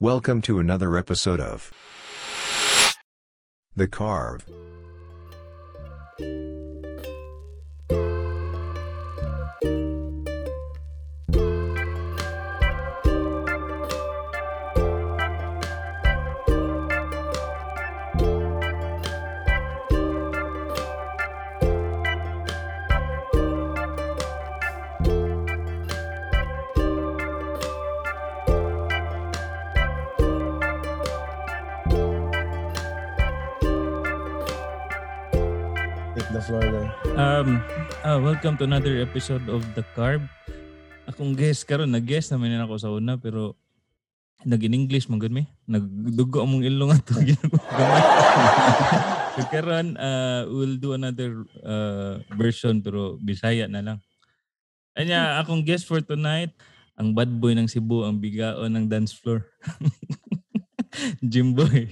Welcome to another episode of The Carve. Um, ah, welcome to another episode of The Carb. Akong guest karon nag-guest naman na ako sa una pero nag in English man gud mi. Nagdugo among ilong ato so karon uh, we'll do another uh, version pero Bisaya na lang. Anya akong guest for tonight ang bad boy ng Cebu ang bigaon ng dance floor. Jimboy.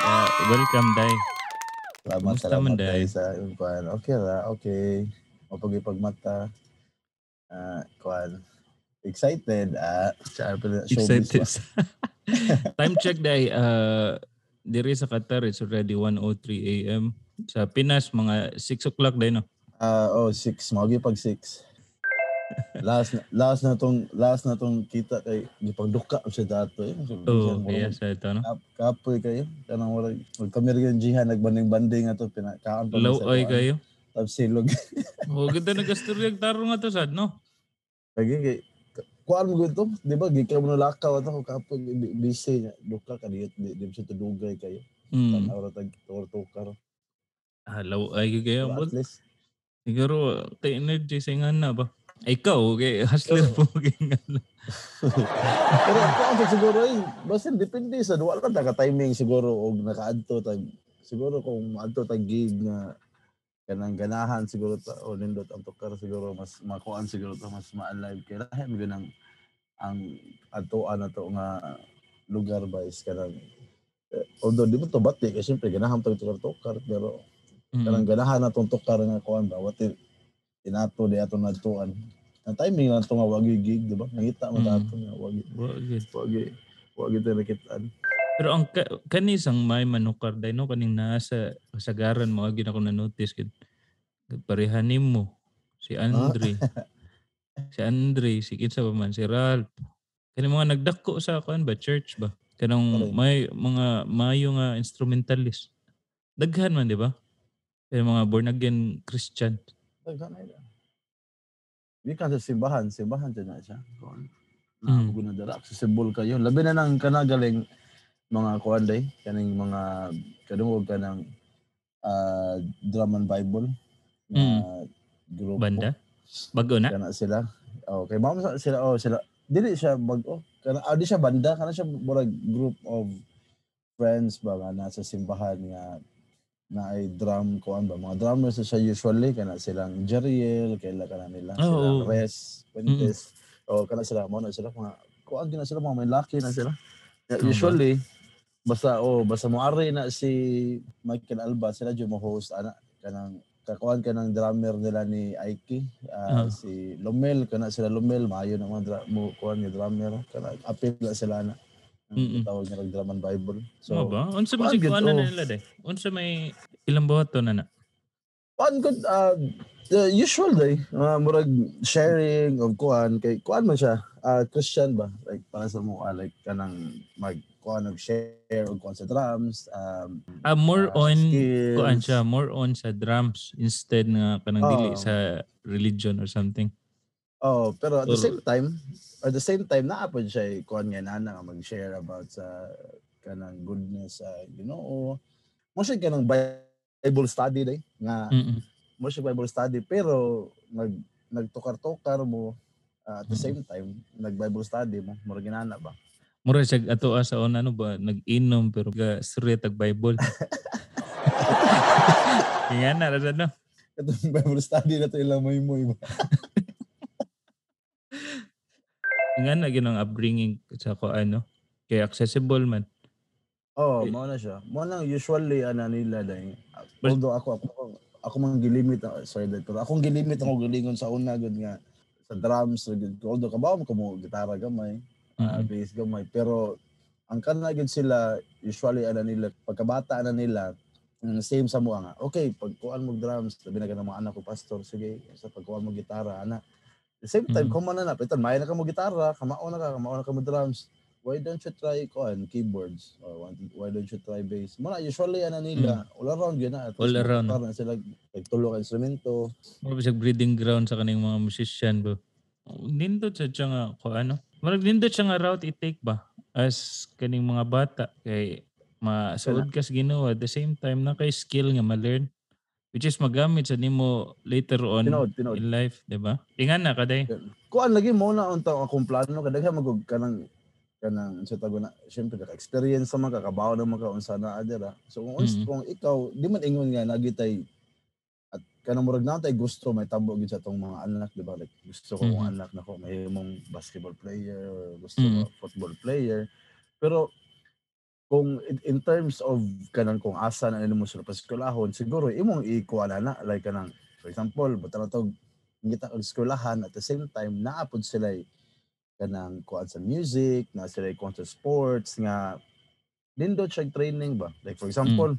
uh, welcome Dai. Salamat, Kumusta salamat man, tayo Day? sa yung. Okay ra, okay. Mapagipagmata. Ah, kuhan. Excited. Ah, sa showbiz Excited. ba? Time check day. Uh, diri sa Qatar, it's already 1.03 a.m. Sa Pinas, mga 6 o'clock day, no? Ah, oh, six. Magi pag six. Last na, last na tong last na tong kita kay gipagduka sa dato eh. So, mo kaya ron. sa ito, no? Kap, kapoy kayo. Kanang wala. Kami rin jihan nagbanding-banding ato pinakaan pa Low oy kayo. Tapos silog. O, ganda na gasturya tarong nga to, sad, no? Lagi kay kuan mo gito, di ba? Gikan mo na lakaw ato bi- busy niya. Duka ka diyot di di sa tudugay kayo. Hmm. Tanaw ra tag. Ah, low ay kayo. But, at least siguro, tay energy sa nga na ba? Ay, ikaw, okay, hustler po. na. Pero ako siguro eh, basta depende sa duwa lang ka timing siguro og nakaadto tag siguro kung maadto tag gig nga kanang ganahan siguro ta o nindot ang tukar siguro mas makuan siguro to mas ma-alive kay lahi mo ganang ang atoan na to nga lugar ba is kanang eh, although di mo to bati kasi syempre ganahan tag tukar-tukar pero kanang Mm. ganahan na tong tukar nga kuan ba wati inato di ato nadtuan ang timing lang to nga wagi gig di ba nangita mo Mm. ta ato nga wagi Wagid. wagi wagi tayo nakitaan Pero ang ka, kanisang may manukar day no kaning nasa kasagaran mo agi na ko na notice kid. Parehan nimo si Andre. si Andre, si kinsa ba man si Ralph. Kani mga nagdako sa kuan ba church ba? Kanang may mga mayo nga instrumentalist. Daghan man di ba? Kaya mga born again Christian. Daghan na ila. Di ka sa simbahan, simbahan dyan na siya. Kuan. Mm. Na mm. dara accessible kayo. Labi na nang kanagaling mga kuan day, kaning mga kadungog ka ng ah, drum and bible na grupo. Banda? Bago na? Kana sila. Oh, kay sa- sila oh sila dili siya bago. Kana ah, di siya banda, kana siya murag group of friends ba nga nasa simbahan nga na ay drum kuan ba mga drummers siya usually kana silang Jeriel kaila kana nila Oo. silang Res Fuentes. O kana sila mo na sila mga kuan din sila mga may lucky na sila. Usually basta oh basta mo ari na si Michael Alba sila jud mo host ana kanang kakuan ka ng drummer nila ni Aiki ah, Ah. si Lomel kana sila Lomel maayo na mga dra- mo kuan ni drummer kana apil sila na Mm-mm. tawag nila drum and bible So, so ba? Unsa kuan man si gid, kuan na oh. nila day? Unsa may ilang buhaton na na? kuan good uh, the usual day uh, murag sharing of kuan kay kuan man siya ah, Christian ba like para sa mo like kanang mag kuan of share og kuan sa drums um Ah, more ah, on skills. kuan siya, more on sa drums instead nga kanang dili Oo. sa religion or something. Oh, pero at the same time, at the same time naa pa siya eh, kuan nga nana mag-share about sa kanang goodness sa Ginoo. Mo siya kanang Bible study day nga Mm. mo siya Bible study pero nag nagtukar-tukar mo ah, at the same time nag Bible study mo mura ginana ba. Mura siya ato sa una ano ba nag-inom pero ga straight ag Bible. Kaya na ra no. Katong Bible study na to ilang may mo iba. Nga na ginang upbringing sa ko ano. Kay accessible man. Oh, Eh. mao na siya. Mo lang usually ana nila day. But- Although ako ako ako man gilimit ah, sorry dad, pero akong gilimit ako galingon sa una gud nga sa drums gud although kabaw mo ko mo gitara gamay ah, Mm-mm. base gamay pero ang kana gid sila usually ana nila pagkabata na nila ang same sa mo nga okay pag kuan mo drums labi na ganang mga anak ko pastor sige sa pagkuan mo gitara ana the same time Mm. kung man na pitan may na ka mo gitara kamao na ka kamao na ka mo drums why don't you try kuan keyboards or why- don't you try bass mo na usually ana nila all around yun na at Mm. All around. na sila nagtulo ka instrumento Mura siya breeding ground sa kaning mga musician ba? Nindot siya nga ko ano. Marag nindot siya nga route i-take ba as kaning mga bata kay masuod ka sa Ginoo at the same time na kay skill nga ma-learn which is magamit sa nimo later on tinood tinood in life, di ba? Ingan na kaday. kuan lagi mo na unta akong plano kadaghan magug kanang kanang sa tago na syempre ka experience sa mga kakabaw na mga unsa na adira so kung, Mhm. kung ikaw di man ingon nga nagitay at kanang murag na tay gusto may tabo gid sa tong mga anak di ba like gusto ko Mhm. anak nako may mong basketball player or gusto Mhm. ko football player pero kung in, in terms of kanang kung asa na nimo sila paskwelahon siguro imong ikuana na like kanang for example buta na to ngita og eskwelahan at the same time naapod sila kanang kuan sa music na sila kuan sa sports nga nindot siya training ba? Like for example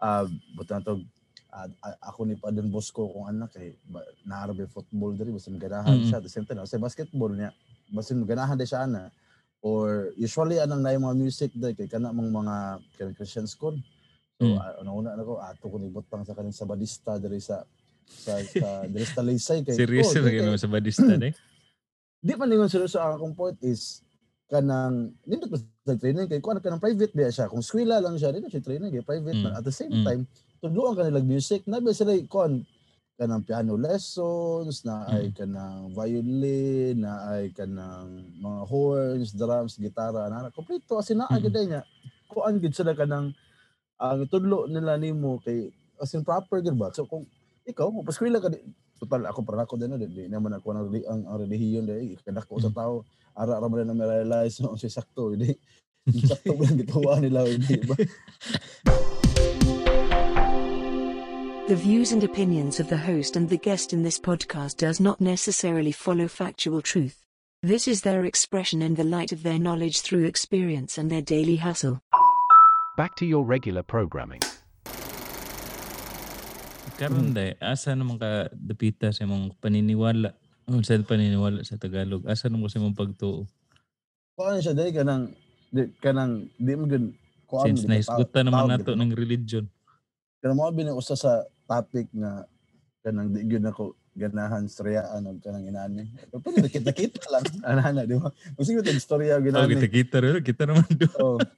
ah buta na to ah, ah, ako ni Padon Bosco kung anak kay ba- naarabi football diri basta ganahan Mm. siya at the same time sa basketball niya basta ganahan di siya ana or usually anang na mga music dahil kay kana mong mga Christian school so Mm. mm. una na ko ato ko ni butang sa kaning sabadista diri sa sa sa diri sa Laysay kay Seryoso oh, lagi kay- naman sa badista day. di man ningon seryoso ang akong point is kanang nindot pa sa training kay kuan kanang private diya siya kung eskwela lang siya dito siya training kay private Mm. at the same Mm. time tudloan ka nilang music nabi sila kuan kanang piano lessons na ay Mm. kanang violin na ay kanang mga horns drums gitara na kompleto as in naa Mm. gid niya kuan gid sila kanang ang tudlo nila nimo kay as in proper gid ba so kung ikaw kung paskwela ka di- total ako para ako din di, naman ako ang, ang, ang relihiyon dahil kanak ko sa Mm. tao ara ra man na ma-realize no si sakto di sakto lang gituwa nila di ba The views and opinions of the host and the guest in this podcast does not necessarily follow factual truth. This is their expression in the light of their knowledge through experience and their daily hustle. Back to your regular programming. Karon day, asa naman ka dapita sa imong paniniwala? Ano sa paniniwala sa Tagalog? Asa naman sa imong pagtuo? kuan siya dahil kanang di, kanang di mo gud kuan Since di ba, naman nato ng religion. kanang mo bin usa sa topic nga kanang di gyud nako ganahan storyaan og kanang inani pero kita kita lang ana di ba Kasi ko istorya og Oh, inani kita kita rin. Kita naman do. Oh.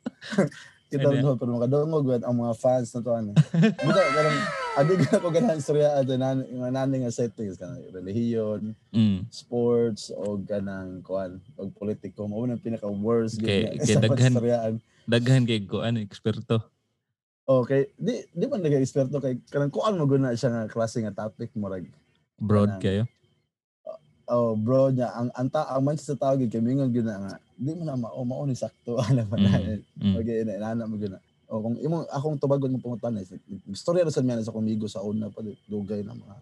kita Ano? rin pero makadungog wad ang mga fans na to ano. Buta karang adi gyud ako ganahan storya ato nan nani nga settings kanang relihiyon, Mm. sports o ganang kuan og politiko mao nang pinaka worst Kay- gyud kay sa daghan- pagstoryahan. Daghan kay kuan eksperto. Okay, di di man nagay eksperto kay kanang kuan mo guna siya nga klase nga topic mo rag Broad Kanang- kayo. oh bro niya ang ang, ta, ang man sa tawag kay mingon gyud na nga di mo na mao mao ni sakto ana pa na Mm. Mm. okay ina inana mo gyud na o kung imong akong tubagon mo pangutan is istorya ra sa miyan sa kumigo sa una pa dugay na mga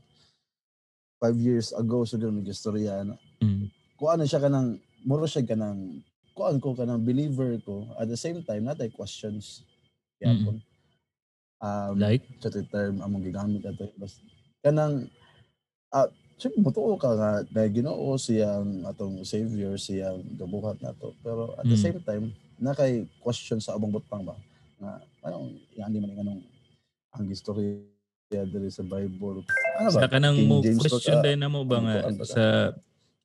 five years ago so gyud istorya na Mm. kuan na siya kanang muro siya kanang kuan ko kanang believer ko at the same time natay questions kaya Mm. Um, Like? sa term among gigamit ato bas kanang ah Siyempre, mutuo ka nga na ginoo siyang atong savior siyang gabuhat nato pero at the Mm. same time na kay question sa abang butang ba nga ano yan man anong ang history diri sa Bible ano ba Sa kanang King mo James question ah, din na mo ba nga ba? sa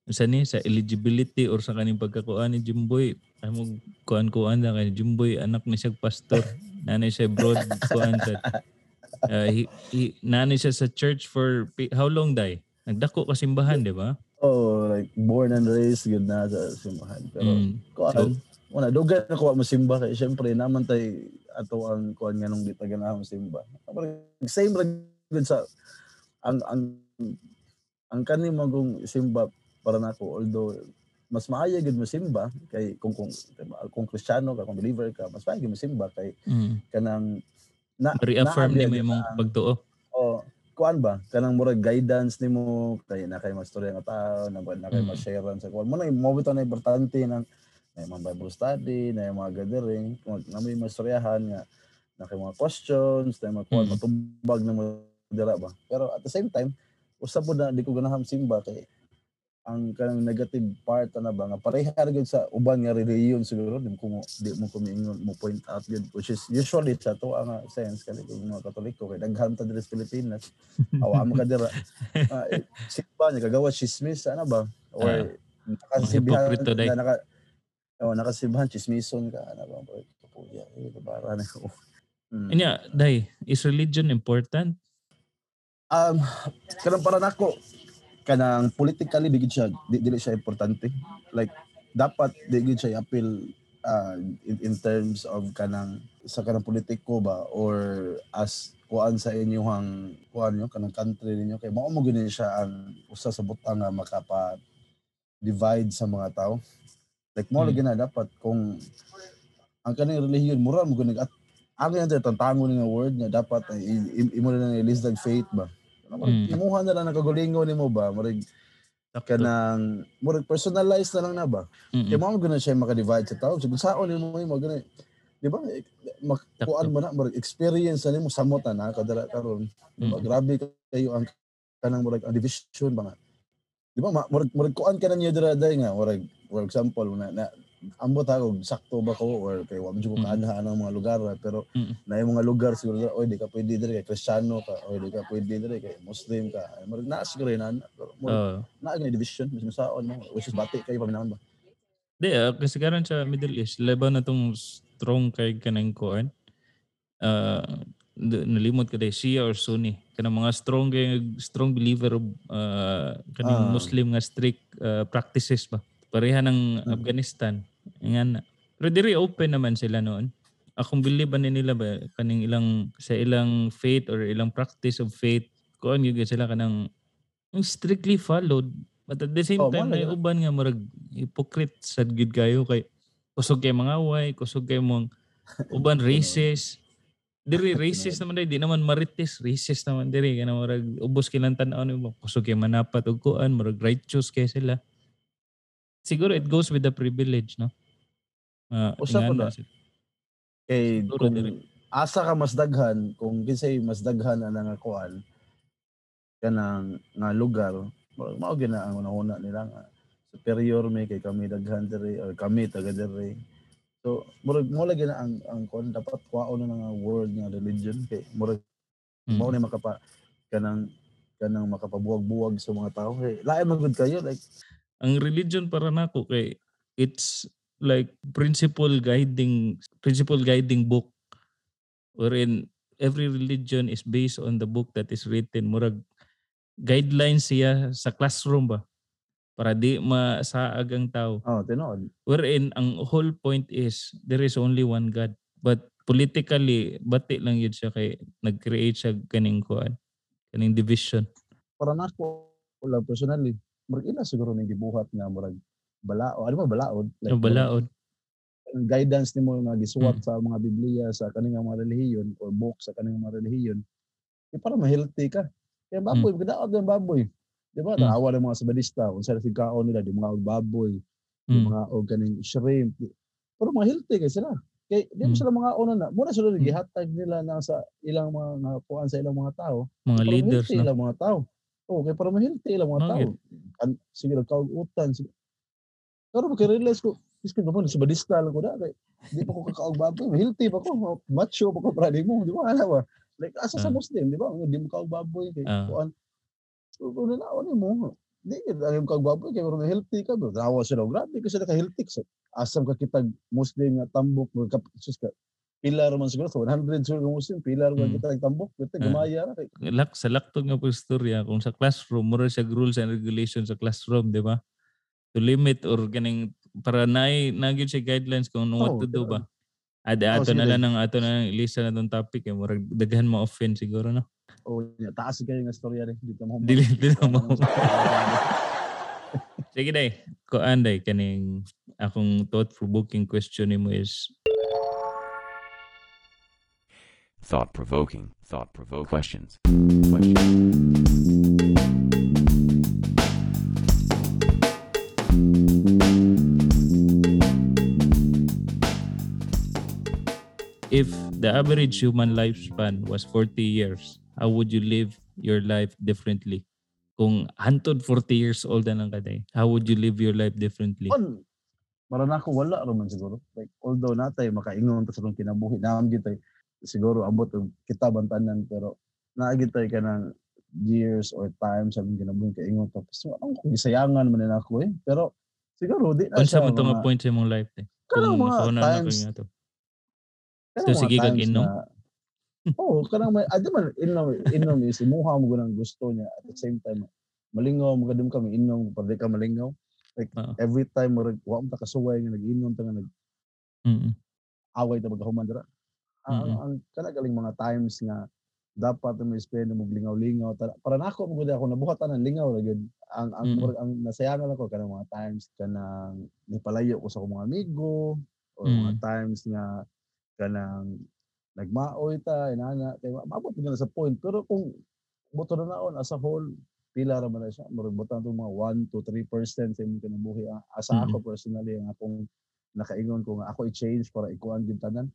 sa ni sa eligibility or sa kaning pagkakuan ni Jimboy ay mo kuan-kuan na kay Jimboy anak ni siya pastor nanay siya broad kuan sa uh, he, he, nanay siya sa church for how long day? Nagdako ka simbahan di ba? Oh like born and raised good na sa simbahan. Pero Mm. kuan So- wala dugan na kuha mo simba kay syempre naman tay ato ang kuan nga nung ditagan na mo simba. Parang same ra gud sa ang ang ang kani magong simba para nako although mas maayo gud mo simba kay kung kung kung Kristiyano ka kung believer ka mas maayo gud mo simba kay Mm. kanang na reaffirm ni mo imong pagtuo oh kuan ba kanang murag guidance nimo kay na kay mastorya nga tao na ba na kay Mm. ma-share sa kuan mo na mo bitaw na importante ng na mga Bible study, na yung mga gathering, kung na may mastoryahan nga, na kay mga questions, na mga kuwan, Mm. matubag na mo dira ba. Pero at the same time, usab po na di ko ganahan simba kay ang kanang negative part na ba nga pareha ra gyud sa uban nga religion siguro di mo ko di mo ko miingon mo point out gyud which is usually sa to ang sense kani kung mga katoliko kay daghan ta diri sa Pilipinas awa mo ka dira uh, simba niya kagawa chismis ano ba or Ah, nakasibihan na naka oh, nakasibahan chismison ka ano ba bro kapuya eh bara na ko Mm. Anya, day, is religion important? um kanang para nako kanang politically di gid siya di, dili siya importante. Like dapat di gid siya appeal uh, in, in terms of kanang sa kanang politiko ba or as kuan sa inyong kuan nyo kanang country ninyo. Kay mao mo gani siya ang usa sa butang nga makapa divide sa mga tao. Like mo Mm. lagi na dapat kung ang kanang relihiyon mura mo gani at ang dyan, tantango nga word nga dapat i- i- imo na lang i-list like faith ba Mm. imuha na lang nakagulingo ni mo ba? Marig kanang murag personalized na lang na ba? Mm-mm. kaya mo gana siya maka-divide sa tao. Siguro saon ni mo mo gana di ba? Makuan mo na murag experience na nimo samot na nakadala karon. Di ba? Mm. grabe kayo ang kanang murag ang division ba nga? Di ba? Murag murag kuan ka na niya dira day nga murag for example na, na ambot ako sakto ba ko or kay wa medyo ko Mm. kaanha ang mga lugar ah, pero Mm. na yung mga lugar siguro oy di ka pwede dire kay Kristiyano ka oy di ka pwede dire kay Muslim ka ay murag naa siguro na pero Oh. naa gani division mismo saon mo which is bati kayo paminawan ba Di, ah, kasi karon sa Middle East, laban na tong strong kay kanang koan. Uh, nalimot ka day, Shia or Sunni. Kanang mga strong kay strong believer of uh, kanang Ah. Muslim nga strict uh, practices ba. Pareha ng Mm. Afghanistan. Na. Pero diri open naman sila noon. Akong believe ba nila ba kaning ilang sa ilang faith or ilang practice of faith kuan gyud sila kanang strictly followed but at the same Oh, time may uban nga murag hypocrite sad gid kayo kay kusog kay mga away kusog kay mong uban racist diri racist naman dai di naman marites racist naman diri kana murag ubos kilang tan-aw nimo kusog kay manapat og kuan murag righteous kay sila siguro it goes with the privilege no Ah, Usa ingana na. Siguro kung diri. asa ka mas daghan kung kinsay mas daghan ana nga kuan kanang nga lugar mao gina ang una nila nga superior may kay kami daghan diri or kami taga diri so murag mo lagi na ang ang kuan dapat kuwaon na nga word nga religion kay murag Mm. mao na makapa kanang kanang makapabuwag-buwag sa mga tao kay lain man gud kayo like ang religion para nako kay it's like principle guiding principle guiding book. Wherein every religion is based on the book that is written. Murag guidelines siya sa classroom ba? Para di masaag ang tao. Oh tinuod wherein ang whole point is there is only one God. But politically bati lang yun siya kay nag-create siya kaning kuan kaning division. Para nako wala personally murag ila siguro ning gibuhat nga murag balao ano ba balaod like, murag balaod ang guidance nimo nga gisuwat Mm. sa mga Biblia sa kaning mga relihiyon or book sa kaning mga relihiyon eh, para ma-healthy ka kaya baboy mm. kadaot ng baboy di ba Mm. naawa ng mga sabadista kung sila sigkaon nila di mga baboy di Mm. mga og kaning shrimp pero mga healthy kay sila kay di mo Mm. sila mga una na muna sila Mm. gihatag nila na sa ilang mga kuan sa ilang mga tao mga leaders no ilang mga tao oh kay para ma-healthy ilang mga tao kan sige kaugutan sige pero maki-realize ko Iskin pa mo, sabadista lang ko na. Kay, di pa ko kakaog baboy. Pa ko. Macho pa ko para di mo. Di ba? Ano ba? Like, asa sa Ah. Muslim, di ba? Di mo kaog baboy. Kay, Ah. kuan. So, kung nanaon mo, di ka ang kaog baboy. Kaya kung healthy ka, bro. Nawa sila. Grabe ka sila ka-healthy. So, asam ka kitag Muslim nga tambok. Sus ka. Pilar man siguro. So, 100 siguro ka Muslim. Pilar man Mm. kita tambok. Kita Ah. gamaya ra. Kay, lak sa laktod nga po istorya kung sa classroom mura siya rules and regulations sa classroom di ba to limit or ganing para naay nagyud siya guidelines kung what Oo, to do ba Ada ato na lang ng ato na lang ilista na tong topic eh murag daghan mo offend siguro no oh, yeah, taas kayo nga storya rin. Dito mo. dili dili mo sige day ko anday kaning akong thought provoking question nimo is Thought provoking. Thought provoking questions. Questions. if the average human lifespan was 40 years, how would you live your life differently? Kung hantod 40 years old na lang ka day, how would you live your life differently? On, para na ako wala raman siguro. Like, although natay makaingon ta sa itong kinabuhi, naam gitay siguro abot yung kita bantanan pero naagitay ka ng years or time sa akong kinabuhi kaingon ta. So, ang kung gisayangan man na ako eh. Pero siguro di na Unsa man to nga mga- point sa imong life kanang Kung mga nakauna na ko times to. So, sige kag times inom? Oo, kanang may adi man inom inom is imuha mo gunang gusto niya at the same time malingaw mo kadum kami inom para di ka malingaw. Like Oo. every time mo wa mo ta kasuway nga nag-inom ta nga nag Mm. away ta magkahuman dira. Ang, Mm-mm. ang kanagaling mga times nga dapat mo spend mo lingaw-lingaw para nako mo gud ako nabuhatan ng lingaw ra gyud. Ang ang, murag- ang nasayangan ako kanang mga times kanang nipalayo ko sa akong mga amigo or Mm. mga times nga kanang nagmaoy ta inana kay ma- maabot na sa point pero kung buto na naon as a whole pila ra man na siya murag butang to mga 1 to 3% sa imong kinabuhi Ah, asa ako personally ang akong nakaingon ko nga ako i-change para ikuan gyud tanan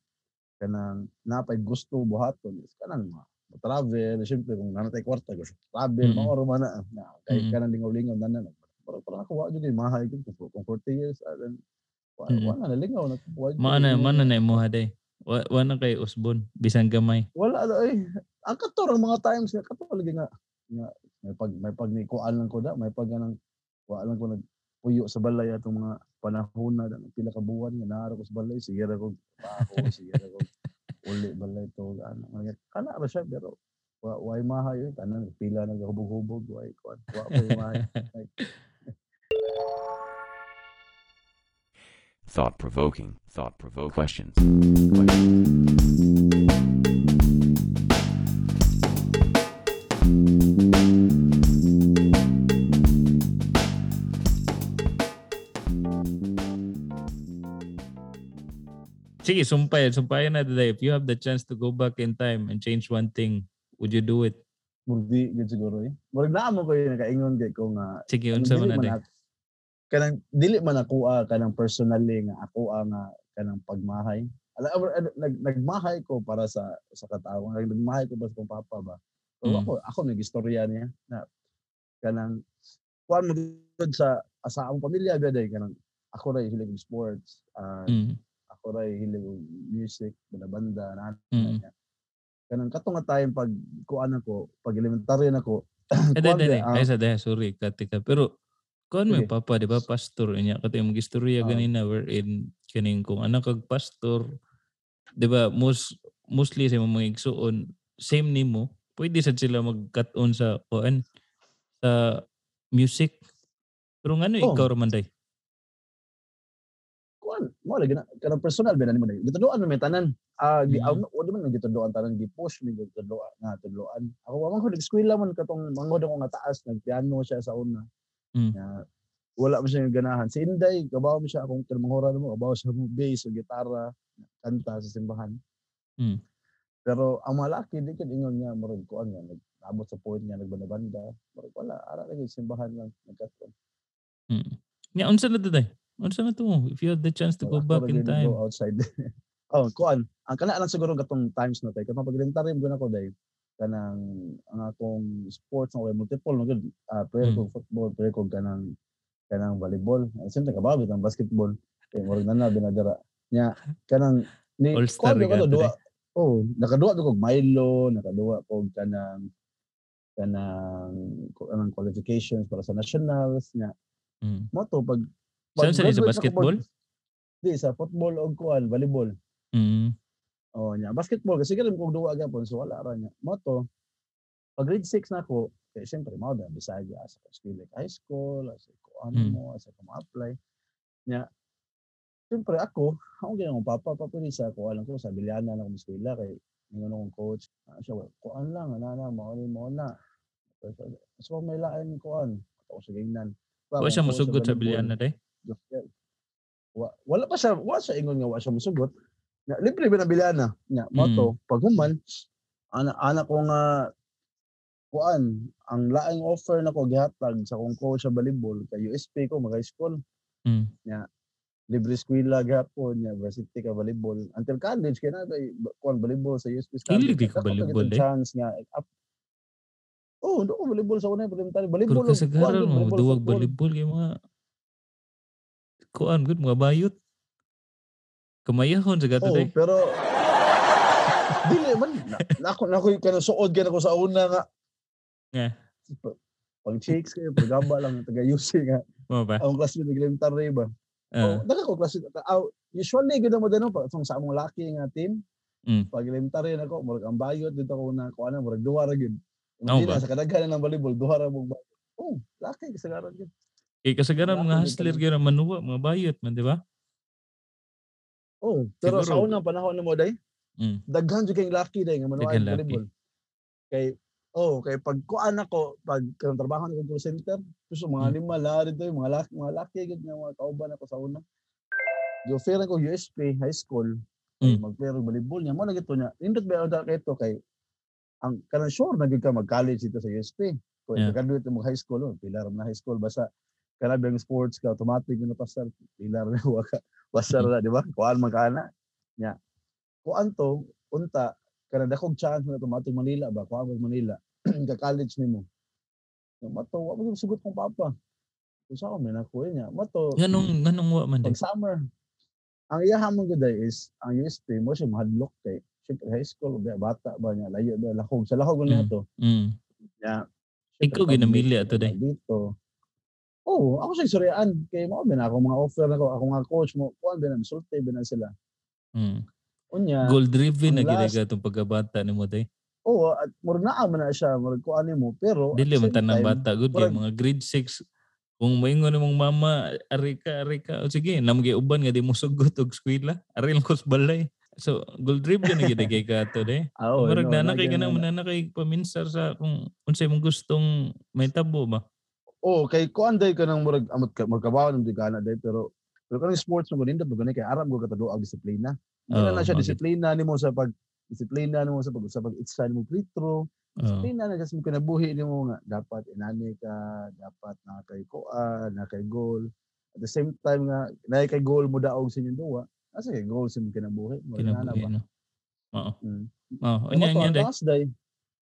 kanang napay gusto buhaton is kanang ma travel syempre kung nanatay kwarta gusto travel Mm. mao ra man na na kay Mm. kanang lingaw-lingaw tanan para para ako wa jud mahay gyud kung kung 40 years ah, then wa na lingaw na wa kay- maana na imuha day. Wa, wa na kay usbon bisan gamay. wala na eh ang kator ang mga times nga kator lagi nga nga may pag may pag ni kuan lang ko da may pag ganang wa lang ko nag puyo sa balay atong mga panahon na pila ka buwan nga naaro ko sa balay sige ra ko ako sige ra ko uli balay to ano nga kana ra siya pero wa way mahay tanan pila nag hubog-hubog way kuan wa way mahay Thought provoking. Thought provoking questions. Sige, sumpay, sumpayan na today. If you have the chance to go back in time and change one thing, would you do it? murdi gid siguro eh. Murag naa mo ko yung nakaingon kay ko nga. Sige, Kanang unsa man dili na kanang dili man ako ah, kanang personally nga ako ah, nga kanang pagmahay. Ala ala- nag nagmahay ko para sa sa katao nag nagmahay ko para sa kong papa ba? So Mm. ako ako nagistorya niya na kanang kuan mo sa sa among pamilya gaday kanang ako ra hilig sports ah, Mm. Ako ra hilig og music banda-banda na Mm. kanang katong nga time pag kuan ako pag elementary na ko Eh, dahil, gyud, ah, ay sa dahil, sorry, katika. Pero, Sige. yung papa, di ba, pastor, niya, kati yung mag-istorya Oo. ganina, wherein, kaning kung anak kag pastor, di ba, most, mostly sa mga igsuon, same nimo, pwede sad sila mag-cut on sa, kuan, sa music. Pero nga ano, Oo. ikaw raman day? Kuan mo lagi na kanang personal ba na nimo dai gituduan may tanan ah di Mm. mm. wala man gituduan tanan gi push mi gituduan nga tudloan ako wa man ko nag-eskwela man katong mangod ako nga taas nagpiano siya sa una Mm. nga wala mo siya ganahan si Inday kabaw mo siya akong kanang mo kabaw siya mo bass o gitara kanta sa simbahan Mm. pero ang mga laki di kid ingon nga murag kuan nga nagabot sa point nga nagbanda-banda murag wala ara lagi simbahan lang nagkaton Mm. Nga, unsa na to Unsa na to? If you had the chance to go Wala, back in time. Go outside. oh, kuan. Ang kana lang siguro katong times na tay. Katong pag-elementary mo ko day kanang ang akong sports nga multiple no good. Ah, player Mm. kog football, player kog kanang kanang volleyball. Siyempre kababit ang basketball. Kay mo na binadara. Nya kanang ni All-star kuan, ka ko, to, duwa. Oh, nakaduwa ko kog Milo, nakaduwa kog kanang kanang kanang qualifications para sa nationals nya Mm. mo to pag Saan sa sa ko basketball? Di sa football o kuan, volleyball. Mm. Oh, nya basketball kasi ganun kog duwa gyapon so wala ra nya. Mo to pag grade 6 na ako, kay syempre mao da Bisaya sa school like high school, sa kuan Mm. mo, sa ko apply Nya syempre ako, ako gyud ang papa papili sa ko alam ko sa Biliana na akong eskwela kay ingon akong coach. Ah, siya kuan lang ana na mao ni mo na. So may lain kuan. Ako sa gingnan. Wa siya musugot sa Biliana day? Wa, wala pa siya, wala siya ingon nga wala siya musugot. Nga, libre ba na bilana? Nga, mo Mm. to, pag human, ana, ana ko nga, kuan, ang laing offer na ko gihatag sa kong coach sa volleyball, kay USP ko, mag high school. Mm. libre eskwela gapon niya varsity ka volleyball until college kay na kuan volleyball sa USP Dili di ka volleyball, eh. chance nga up Oh, do ko volleyball sa una elementary. Pero Volleyball. kuwan kasagaran mo, duwag volleyball kay mga kuan gud mga bayot. Kamayahon sa gato Oh, day. pero dili man na, na ako na ako kana suod gyud ako sa una nga. Nga. Pang chicks kayo, pagaba lang taga UC nga. Mo ba? Ang classmate ng elementary ba? Ah, Oh, daga ko classmate. Uh, usually gud mo dano pa sa among laki nga team. Mm. Pag elementary na ko, murag ang bayot dito ko na ko ana murag duha ra. Oo Hindi ba? sa kadaghanan ng volleyball, duha ra mo bayot. Oh, laki kasagaran gyud. Kay kasagaran Wala mga hustler gyud manuwa, mga bayot man, di ba? Oh, pero sa Siguro- unang panahon na mo day, Mm. daghan jud kayong lucky day nga manuwa Daghan ang lucky. volleyball. Kay oh, kay pag kuan ako, pag kanang trabaho ko call center, gusto mga Mm. lima la dito mga lucky, mga lucky gud nga mga kauban ako sa una. Yo fair ko USP high school. Mm. Mag-play og volleyball niya mo na gito niya. Indot ba ang kay to kay ang kanang sure na gid ka mag-college dito sa USP. Kung Yeah. yeah. graduate mo high school, oh, pilar mo na high school basta kana bang sports ka automatic na pasar. Pilar na wa ka pasar na di ba? Kuan man ka na nya. Kuan to unta kana dakog chance na automatic Manila ba? Kuan mo Manila ka college nimo mato wa mo sugot kong papa. Kung sa man ako niya. Mato Ganong ganong wa man pag summer ang iyahan mo gud is ang USP mo siya mahadlok kay syempre high school ba bata ba niya layo ba lahog sa niya Mm. to. Mm. nya Ikaw ginamili ato day. dito Oo, ako siya suryaan kay mo ben ako mga offer na ko ako nga coach mo kuan ben sulti ben sila. Mm. unya Goal driven na ang gid itong pagkabata nimo day. oo at murag naa man na siya murag kuan mo pero at Dili tanang time, bata good kay murag- mga grade 6 kung moingon mong mama ari ka ari ka. O sige namgay uban nga di mo sugot og eskwela. Ari lang ko sa balay. So goal driven na gid kay kato day. Ah, oo, Murag no, na kay nagyan ganang na- na kay paminsar sa kung unsay mong gustong may tabo ba. Oo, kay kuan day ka nang murag amot ka magkabaw ng digana day pero pero kanang sports mo gunin mo gani kay aram go katado ang disiplina. Hindi Oo, na siya okay. disiplina nimo sa pag disiplina nimo sa pag sa pag itsa nimo free throw. Oo. Disiplina na just mo kinabuhi nimo nga dapat inani ka, dapat na kay kuan, na kay goal. At the same time nga na kay goal mo daog sa inyong duwa. Asa kay goal sa imong kinabuhi. Murag nga na Kinabuhi ba? Oo. Mm. Oo, anya mo anya day.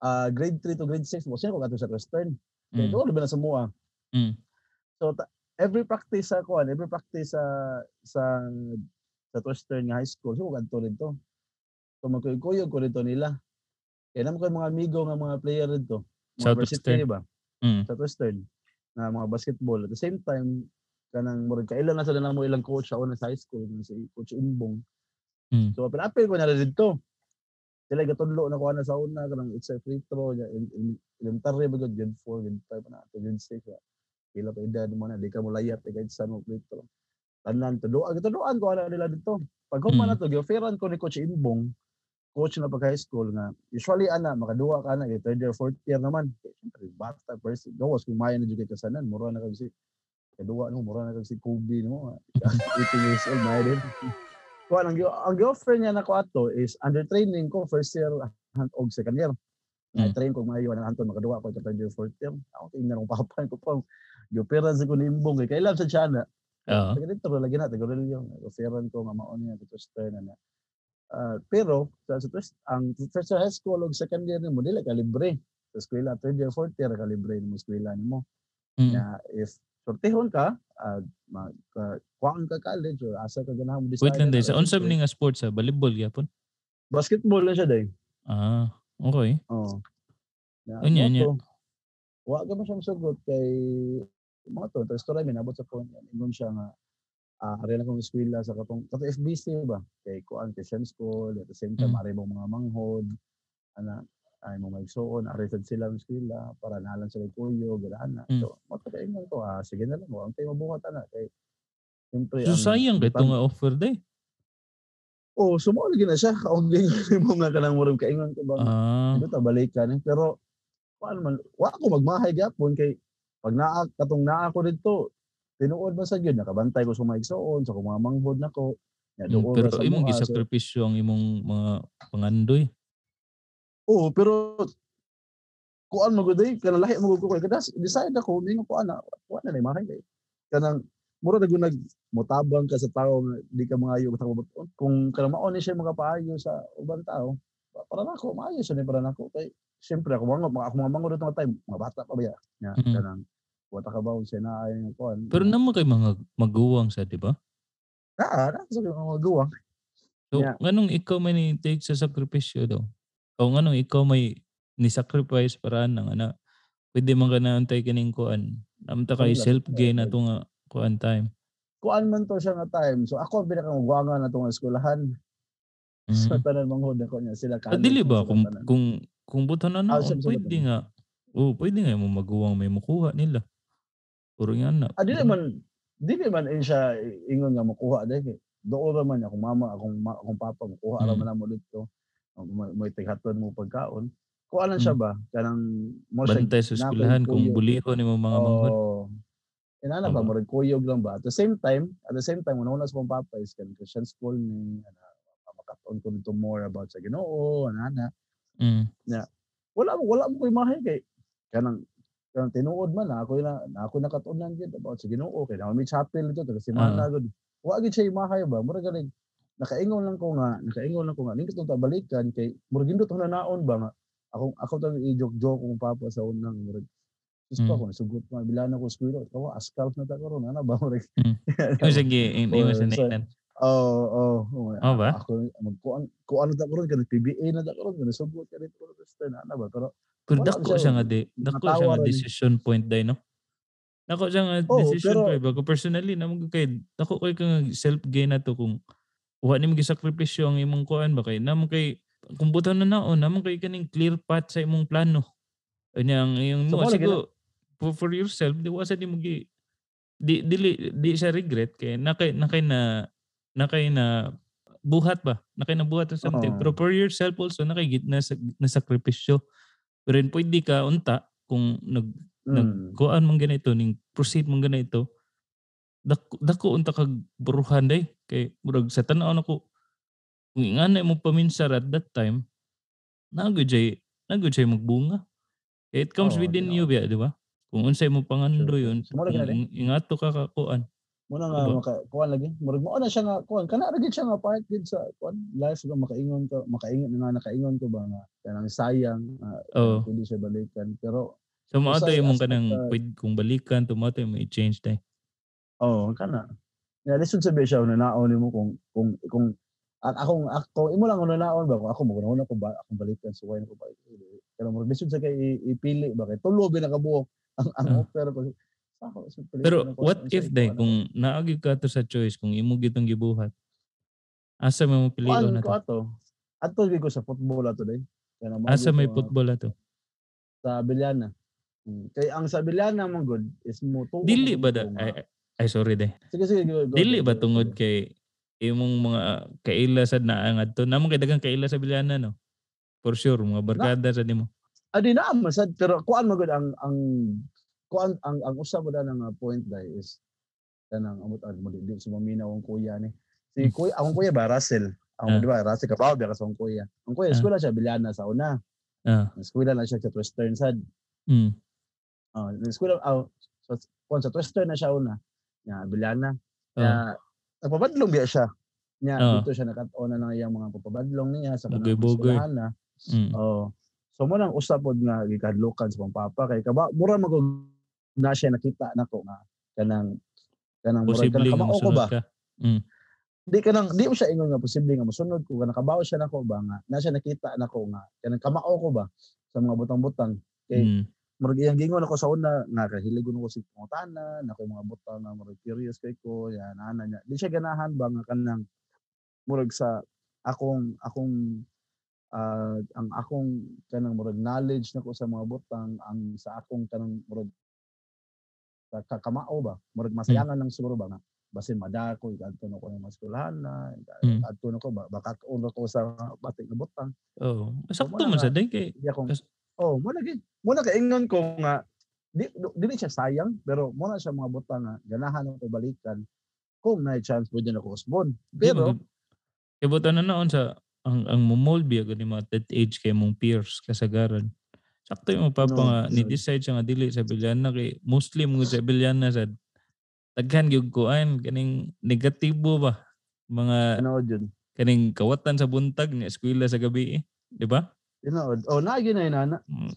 ah grade 3 to grade 6 mo sino ko kato sa Western. Mm. doon ba na sa mua. Mm. So ta- every practice sa kuan, every practice sa sa sa Western nga high school, so kadto dito. So magkuyog ko dito nila. Kaya naman ko yung mga amigo nga mga player dito. Mga Southwestern. varsity ba? Mm. Sa Western na mga basketball. At the same time, kanang murag kailan na sila na mo ilang coach sa una sa high school, nga si Coach Imbong. Mm. So apil-apil ko na rin dito. Sila gatudlo na ko na sa una kanang it's a free throw ya elementary ba gud grade 4 grade 5 na to grade 6 ya. Pila pa edad mo na di ka mo layat kay kahit saan mo free throw. Tanan to do gatuduan ko ana nila dito. Pag human Mm. na to gioferan ko ni coach Imbong coach na pag high school nga usually ana makaduwa ka na eh, third year fourth year naman syempre bata first gawas kung maya na jud kay kasanan mura na kag si kaduwa no mura na kag si Kobe no 18 years old na din kuan ang ang gi-offer niya na ko ato is under training ko first year han- og second year. Mm. Train ko maayo na anton makaduwa ko sa third year fourth year. Ako tingnan ng papa ko pa. Gi-offeran sa ko ni Imbong kay kailan sa siya na. Oo. Taga dito lagi na taga yung offeran ko nga maon niya dito sa na na. Ah, pero sa sa twist ang first year high school ug second year nimo dili ka libre. Sa eskwela third year fourth year ka libre nimo eskwela nimo. Mm. Na if sortehon ka, uh, mag ka, kuhaan ka college or asa ka ganahan mo Wait lang day. na, Sa unsa man nga sports sa volleyball gyapon? Basketball lang siya day. Ah, okay. Oo. Na, Unya, to, Wa ka man siyang sugot kay mga to, to story mi nabot sa phone. Ingon siya nga ah ari lang kong eskwela sa katong kato FBC ba kay kuan Christian School at the same time Mm. ari mga manghod ana ay mo magsuon ari sad sila ng eskwela para nalan sila kuyo gana Mm. so mo to kay ingon ko ah sige na lang wa tay mabuhat ana kay Siyempre, So ang sayang butang- nga offer day. Oh, sumuo lagi na siya. Kaungging mo nga kanang murag kaingon ko ba. Ah, Ito ta balikan eh. Pero paano man wa ako magmahay gyapon kay pag naa katong naa ko didto tinuod ba sa gyud nakabantay ko sa mga igsoon sa akong mga manghod nako. Ya mm, doon pero imong gisakripisyo ang imong mga pangandoy. Oo, pero kuan mo gud eh, kanang lahi mo gud ko kay kadas decide ako ko ana wa na ni mahay kay kanang mura na nag motabang ka sa tao nga di ka maayo sa. Kung kana mao ni siya mga paayo sa ubang tao, pa- para nako maayo siya ni para nako kay syempre ako mga ako mga mango dito nga time, mga bata pa ba ya. Nga Mm. kanang wata ka ba siya na ay nga kuan. Pero naman kay mga maguwang sa, di ba? naa na sa mga magawa. So, Yeah. nganong ikaw may ni-take sa sakripisyo daw? O nganong ikaw may ni-sacrifice para nang ana pwede man ka na antay kining kuan. Namta kay Wala. self-gain na to nga kuan time. Kuan man to siya nga time. So ako ang pinakamagwanga na tong eskwelahan. Sa Mm. tanan manghod ako niya sila Ah, dili ba kung tanan. kung kung buto na Ah, noon, sabi- sabi pwede nga. Oh, pwede nga mo maguwang may mukuha nila. Puro nga na. Ah, dili man dili man in siya ingon nga makuha dai kay doon man akong mama, akong akong papa makuha ra Mm. man namo dito. Mo mo tighaton mo pagkaon. Kuan lang siya ba kanang mo siya Bantay sa na- eskwelahan kung kuyog. bulihon ni mga manghod. Oh. Inana ba murag kuyog lang ba? At the same time, at the same time una sa akong papa is kan Christian school ni ana makataon ko dito more about sa Ginoo, ana Mm. wala mo wala mo koy mahay kay kanang kanang tinuod man ako na ako nakatunan gyud about sa Ginoo kay na may chapel dito taga semana Ah. gud wa gyud siya mahay ba mura galing nakaingon lang ko nga nakaingon lang ko nga ning kitong balikan kay mura gindot na naon ba nga ako ako tang i-joke-joke kong papa sa unang mura Gusto Mm. ako, nasugot mga bilan ako kuwilo. Kawa, askalp na ta karon Ano ba? Mura Oh, sige, hindi mo Oh, sa naitan. Oo, oo. oo. Oh, ba? Ako, magkuan, kuan na ta karon kanang PBA na ta karon kanang sugot ka dito. Ano ba? Pero Pero dako siya, nga di, dako siya nga rin. decision point day no. Dako siya nga decision pero- point bago personally na mo kay dako kay kang self gain na to kung wa nimo gisakripisyo ang imong kuan ba kay namo kay kung buto na naon namo kay kaning clear path sa imong plano. Anya ang yung So, mo siguro for, for yourself di wa sa di mo gi di dili di sa regret kay nakay nakay na nakay na buhat ba? Na buhat or something. Oo. pero for yourself also nakay git na, na sakripisyo. Pero pwede ka unta kung nag mm, nagkuan man ganito ning proceed man ganito dako dako unta kag buruhan day kay murag sa tan-aw nako kung ingana mo paminsar at that time nagud jay nagud jay magbunga it comes Oo, within you ba di ba kung unsay mo pangando Sure, yun ka kung ingato ka ka kuan Muna nga Diba? maka kuan lagi. Murag mo na siya nga kuan. Kana ra gid siya nga part gid sa kuan. Life nga makaingon ko, makaingon nga nakaingon ko ba nga kanang sayang uh, Oo. pwede siya balikan. Pero so mo ato Usay imong aspect kanang ka- pwede kung balikan tumato mo i-change day oh, kana. Ya lisod sabi siya na naon nimo kung kung kung akong ako imo lang naon ba ako mo una ko ba akong balikan so why na ko ba pero mo lisod sa kay ipili ba kay tulo bi nakabuok ang ang Ah. offer ko ako so pero ako, what ano if sa day ano? kung naagi ka to sa choice kung imo gitong gibuhat asa mo mo pilion na to ato ato ko sa football ato day asa may ah, football ato sa Bilyana. Hmm. Kay ang sa Bilyana man good is mo tuo Dili mo ba da? Ay, sorry de. Sige sige go, go, Dili ba go, tungod go. kay imong mga kaila sa naangad to? Namang kay dagang kaila sa Bilyana no. For sure mga barkada sa nimo. Adi na man sad pero kuan mo good ang ang kuan ang ang usa mo ng uh, point dai is kanang amot ad mo di di si maminaw ang kuya ni. Si kuya ang kuya ba Russell. Ang Ah. di ba Russell kapaw biya ka sa kuya. Ang kuya Ah. eskwela siya Bilyana sa una. Ah. Ang Eskwela na siya sa Western sad. Mm. Ah, uh, eskwela ah sa kuan sa Western na siya una. Ya Bilyana. Oh. Ya nagpabadlong biya siya. Nya Oo. dito siya nakat-on na ng iyang mga papabadlong niya sa kanang eskwelahan na. Mm. Oh. So mo nang usapod nga gikadlokan sa papa kay kaba mura magog na siya nakita nako nga kanang kanang mura kanang nga kamao ko ba ka. Mm. di kanang di mo siya ingon nga posible nga mosunod ko kanang kabaw siya nako ba nga na siya nakita nako nga kanang kamao ko ba sa mga butang-butang kay Mm. Murag iyang gingon ako sa una nga kahilig ko si pangutana nako mga butang nga murag curious kay ko ya nana niya. Di siya ganahan ba nga kanang murag sa akong akong ah, ang akong kanang murag knowledge nako sa mga butang ang sa akong kanang murag kakamao ba? Murag masayangan lang siguro ba nga? Basin madako igadto na ko ng maskulahan na Mm. igadto na ko ba? Baka uno ko sa batik na butang. Oh, sakto wala man sa day kay di akong Kas- oh mo lagi mo na kaingon ko nga di dili siya sayang pero mo na siya mga butang nga ganahan ko balikan kung na chance pwede na ko usbon pero buta na naon sa ang ang momold biya gani mga that age kay mong peers kasagaran. Sakto yung papa No, nga ni decide siya nga dili sa Bilyana kay Muslim mo sa Bilyana sad. daghan gyud kuan kaning negatibo ba mga yun. kaning kawatan sa buntag ni eskwela sa gabi eh. di ba? Tinood. O, na yun ay nana. Mm.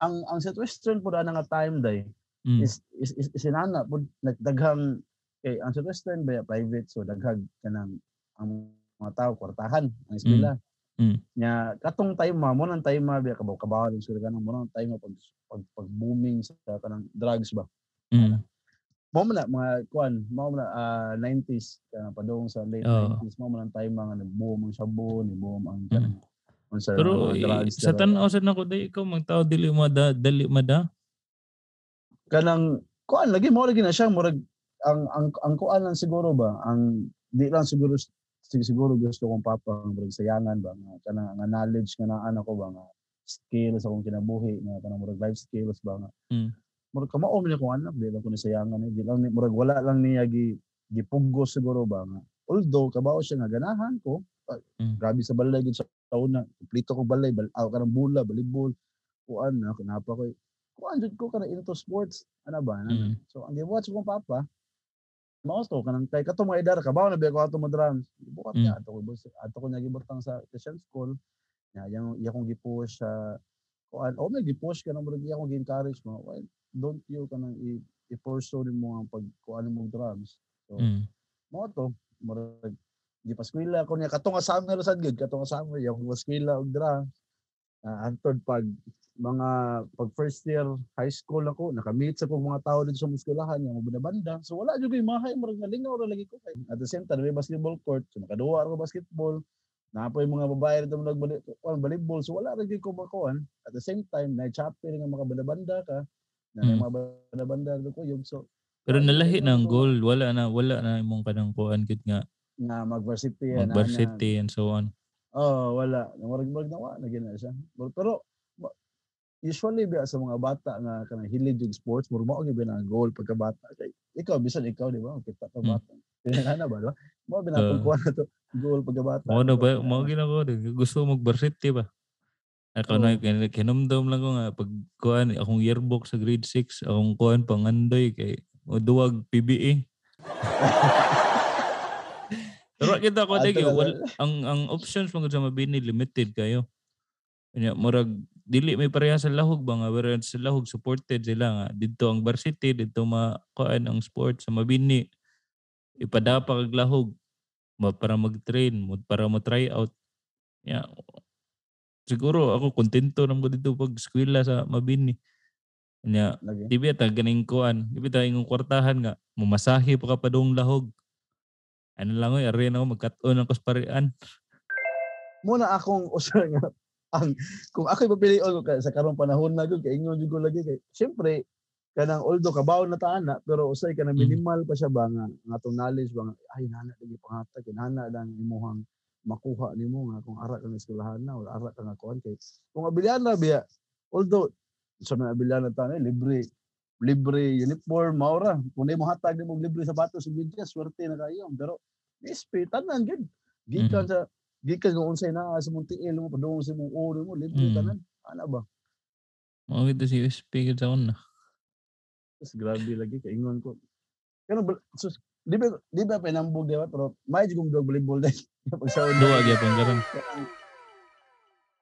Ang ang Southwestern po na nga time day, Mm. is, is, is, sinana po, nagdaghang, kay ang Southwestern ba private, so daghag kanang ang mga tao, kwartahan, ang eskwela. Mm. Nya katong time ma mo nang time ma biya kabaw kabaw ng sila kanang mo nang time pag pag, pag booming sa kanang drugs ba. Mm. Mo na mga kuan, mo na ah, 90s kanang padung sa late Oo. 90s mo man time mga nag-boom ang sabon, ni boom ang kanang unsa Mm. Pero eh, drugs. sa tanaw sa nako day ikaw magtao dili mada dali mada. kanang kuan lagi mo lagi na siya murag ang ang ang kuan lang siguro ba ang di lang siguro sig- siguro gusto kong papa ang murag sayangan ba nga kanang nga knowledge nga naa ko ba nga skills akong kinabuhi nga kanang murag life skills ba nga Mm. murag kamao man akong anak di lang ko ni sayangan eh. di lang ni- murag wala lang niya gi gipugos siguro ba nga although kabaw siya nga ganahan ko Mm. grabe sa balay gid sa tauna kumplito ko balay bal aw kanang bula volleyball kuan na kunapa ko kuan jud ko kana into sports ano ba ano Mm. So ang sa kong papa, mao to kanang kay kato mga edar kabaw na biya ko ato mo drums. Gibuhat Mm. niya ato ko ato ko niya gibutang sa Christian school. Ya yang iya kong gipush sa kuan o may gipush ka na mo iya kong gi-encourage mo. Well, don't you kanang i i-pursue mo ang pag kuan mo drums. So Mm. mao to murag di pa eskwela ko niya. Katong asam nga sad gid katong asam iya kong eskwela og drums. Uh, antod pag mga pag first year high school ako nakamit sa kong mga tao dito sa eskwelahan yung mga banda so wala jud koy mahay murag nalingaw ra lagi ko. Kay at the same time may basketball court. So makaduwa ako basketball. Napoy mga babae dito nag volleyball. So wala ra gyud ko makuan at the same time na chapter nga mga banda-banda ka na may Mm. mga banda-banda dito ko yung so Pero Wala nalahi na ang goal, wala na wala na imong kanang kuan gid nga nga mag-varsity ana. mag-varsity and so on. Oh, wala. Murag-murag na wala na gina siya. Pero, pero usually biya sa mga bata nga kanang hilig yung sports, murag mao gyud na goal pagka bata. Kay ikaw bisan ikaw di ba? Kita ka Hmm. bata. Ba, di ba? Mo binatong Oo. kuha na to goal pagka bata. Mao na ba So, mao gina ko gusto ko mag-varsity ba. Ako na kinumdum lang ko nga pag kuan akong yearbook sa grade 6, akong kuan pangandoy kay o duwag PBA. Pero kita ko Ato dagi wal ang ang options mo sa mabini limited kayo. Kanya murag dili may pareha sa lahog ba nga whereas sa lahog supported sila nga didto ang varsity didto ma kuan ang sport sa mabini ipadapa kag lahog para mag-train para mo try out. Ya. Siguro ako kontento nam ko dito pag eskwela sa mabini. Di ba ta ganing kuan, di ba ta ingong kwartahan nga mumasahe pa ka pa dong lahog. Ano lang oy, ari na ako magkat-on ang kusparian. Muna akong usar nga ang kung ako ipapilion ko kay- sa karong panahon na gyud kay ingon jud ko lagi kay syempre kanang although kabaw na ta ana pero usay kanang Mm. minimal pa siya ba nga nga knowledge ba nga ay nana lagi pangatag kinana lang imuhang makuha nimo nga kung ara kang eskwelahan na o ara ka nga kuan kay kung abilihan na biya although sa mga abilihan na ta eh, libre libre uniform maura kung di mo hatag nimo libre sapatos ug medyas swerte na kayo pero nispi tanan gid gikan Mm. sa gikan naa sa mong tiil mo padung sa mong uri mo libre Mm. tanan ana ba Mao gid si gid sa una. Mas grabe lagi kay ingon ko. Pero sus, di ba di ba pinambog di ba pero may kong dog volleyball dai. Pag sa Duwa gyapon karon.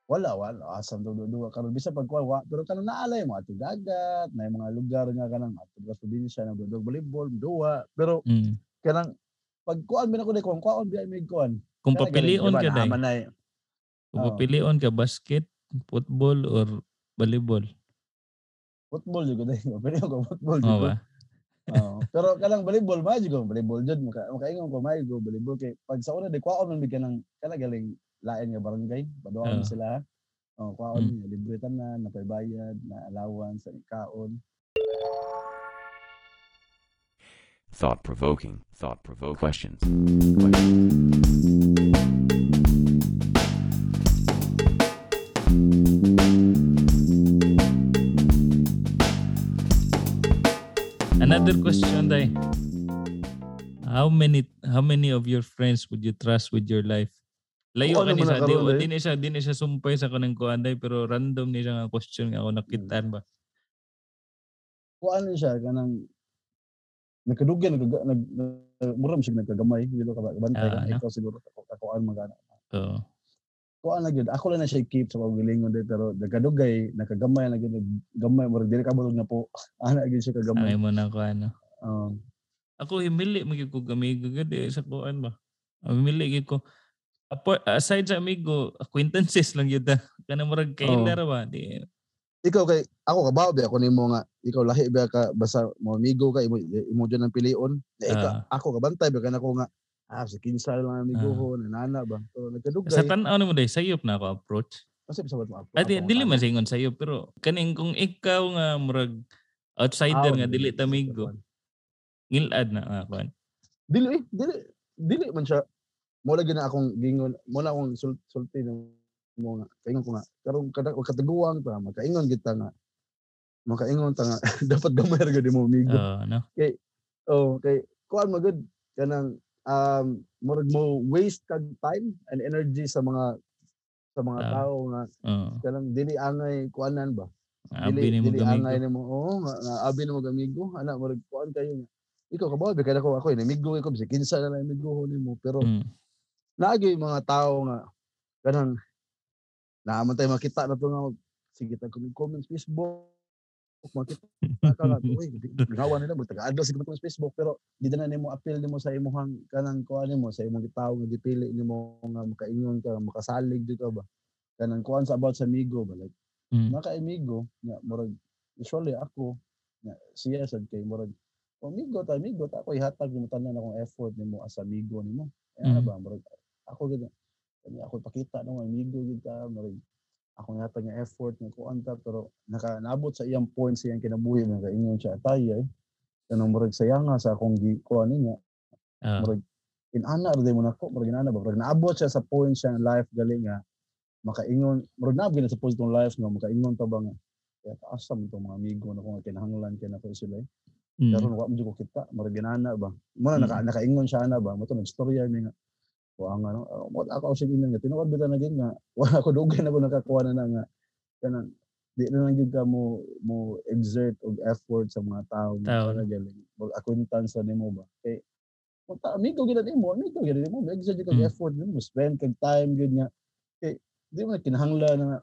Wala wala asam do duwa karon bisa pag kuha wa pero kanang naalay mo ato dagat na mga lugar nga kanang ato sa probinsya na dog volleyball duwa pero Mm. kanang pag kuan man ako di kung kuan biya may kuan. Kung papilion ka dai, eh. kung papilion ka basket, football or volleyball. football jud dai. Pero ko football jud. Ba? Oo. Pero kanang volleyball ma jud ko volleyball jud maka makaingon ko may go volleyball kay pag sa una di kwaon man bigyan ng kana galing lain nga barangay paduan Oo. sila. Oh, kwaon Mm. libre tanan na bayad na allowance sa kaon. Thought-provoking, thought-provoking questions. Another question dai. How many how many of your friends would you trust with your life? Layo Oo, ka ano ni man sa di, nakaroon, eh. di ni siya di ni siya sumpay sa kanang kuan dai pero random ni siya nga question nga ako nakitaan ba. Kuan ni siya kanang nagkadugay nag nag, mura siya nagkagamay dito ka bantay Ah, ka ano? ikaw siguro ako kakuan magana Oo. kuan na gyud ako lang na siya keep sa pagbilingon dito pero nagkadugay nakagamay na gyud gamay murag dili ka bulog na po ana gyud siya kagamay Ay mo na ko ano. um, Ako himili magig ko amigo gadi sa kuan ba. Ah, Himili gid ko. Apo, aside sa amigo, acquaintances lang yun ta. Kana murag kaila ra ba? Di, ikaw kay ako kabaw ba ako nimo nga ikaw lahi ba ka basta mo amigo ka imo imo dyan ang pilion? Na ikaw Ah. ako kabantay ba kanako nga ah si kinsa lang ang amigo ko nanana ba? Pero nagkadugay. Sa tan-aw mo day sayop na ako approach. kasi sa mo Ah, di, dili man singon sayop pero kaning kung ikaw nga murag outsider nga dili ta amigo, ngilad na nga kuan. dili eh, dili dili man siya. Mo lagi na akong gingon mo na akong sul, sulti ng mo nga kaingon ko nga karon kada kataguang ta makaingon kita nga makaingon ta nga dapat gamay ra gid mo amigo Oo, no. oh kay kuan magud kanang um murag mo waste kag time and energy sa mga sa mga Tao. tao nga Oo. kanang dili angay kuanan ba Abi ni mo gamigo. nimo oo nga, nga abi nimo gamigo ana murag kuan kayo nga ikaw kabaw ba kada ko ako inamigo ko bisag kinsa na lang amigo nimo pero Mm. naagi mga tao nga kanang naaman tayo makita na to nga sige ta comment comment sa Facebook. Makita ka nga uy gawa nila mo taga adlaw sige sa Facebook. Pero di na nimo appeal nimo sa imong kanang kuan nimo sa imong gitawo nga dipili nimo nga makaingon ka makasalig dito ba? Kanang kuan sa about sa amigo ba? Like Mm. naka amigo nga murag usually ako nga siya sad kay murag "Oh, amigo ta amigo ta. Ako ihatag nimo tanan akong effort nimo as amigo nimo. Ano Mm. ba murag ako gid kani ako pakita ng amigo gid ta murag ako ihatag nga effort nga kuan ta pero naka naabot sa iyang point sa iyang kinabuhi nga kaingon siya atay ay kanang murag sayanga sa akong gi kuan niya Ah, murag inana ra mo nako murag inana ba murag naabot siya sa point siya nga life gali nga makaingon murag naabot na sa point tong life nga makaingon ta ba nga kaya taasa man tong mga amigo na ko nga kinahanglan kay nako sila eh. mm. Karon wa mo ko kita, murag ginana ba. Mo na naka, Mm. nakaingon siya na ba. Mo to nagstorya mi nga. Wa nga no. ah, Mo ako sa ginan nga tinuod bitaw na gid nga. Wala ko dugay na ko nakakuha na na nga. Kanang di na lang gid ka mo mo exert og effort sa mga tao nga para galing. Mag acquaintance sa nimo ba. Kay kung ta amigo gid nimo, amigo gid nimo, exert kag Mm. effort nimo, spend kag time gid nga. Kay di mo na kinahanglan na nga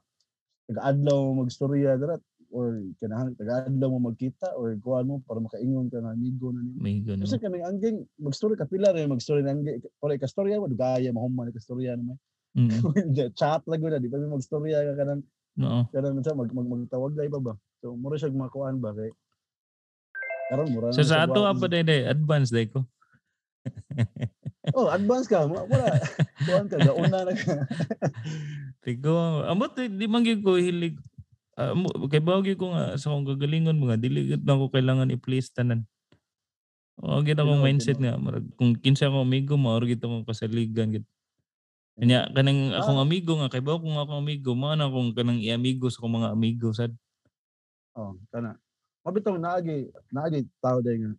taga-adlaw mo magstorya dara or kinahang taga-adlaw mo magkita or kuan mo para makaingon ka nga amigo na nimo. May ganun. Kasi kami angging mag-story ka pila rin mag-story na angging para ka storya mo dugaya mahuman ka storya naman. Mm. Chat lang na di pa mi mag-storya ka kanang No. kanang sa mag, mag magtawag dai ba ba. So mura siya makuan ba kay karon mura So na sa ato apa day day advance day ko. Oh, advance ka. Wala. Kuan ka gauna na ka. Tigo, amot di, man ko hilig Mo kay bawgi ko nga sa akong kagalingon mga dili na ko kailangan i-please tanan. O gid akong mindset nga murag kung kinsa akong amigo mao gid akong kasaligan gid. Kanya kanang akong Ah. amigo nga kay bawo kung akong amigo mao na akong kanang i-amigo sa akong mga amigo sad. Oh, kana. Mabitaw naagi naagi tao day nga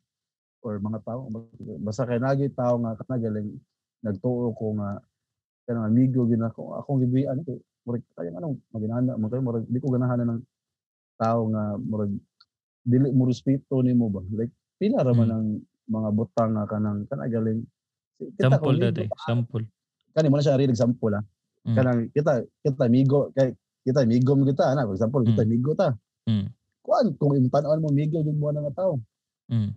or mga tao basta kay naagi tao nga kanagaling nagtuo ko nga kanang amigo gid ako akong gibian kay murag kaya anong maginana mo kay murag di ko ganahan ng tao nga murag dili mo respeto nimo ba like pila ra man Mm. ang mga butang nga kanang kanagaling kita Sample kung da amigo day, ka, sample. kani mo na siya real example ha Mm. kanang kita kita amigo kay kita amigo mo kita ana for example kita Mm. amigo ta Mm. kuan kung imtan-on mo amigo jud mo nga tao Mm.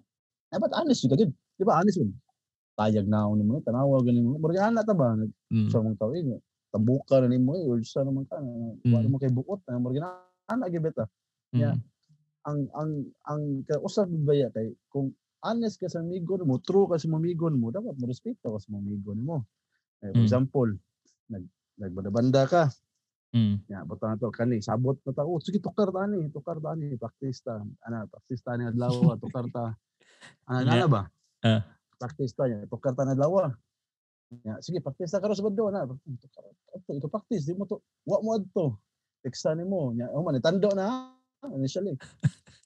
dapat honest yun kagid di ba honest yun tayag na ako nimo tanawa ganin mo murag ana ta ba Mm. sa mga tao eh tabuka na nimo eh or sa naman ka na wala Mm. mo kay buot na murag ana gyud beta yeah. Mm. ang ang ang kausap baya kay kung honest ka sa amigo mo true ka sa amigo mo dapat mo respeto ka sa amigo mo eh, for Mm. example nag nagbanda ka Mm. Ya, butang to kani sabot na ta. Oh, sige tukar ta ni, tukar ta ni, practice ta. Ana, practice ta ni adlaw, tukar ta. Ana nana ba? Ah. Practice ta niya, tukar ta na adlaw. Ya, sige practice ta karon sa bando na. Ato, ito practice di mo to. Wa mo adto. Teksta nimo. Ya, oh man tando na initially.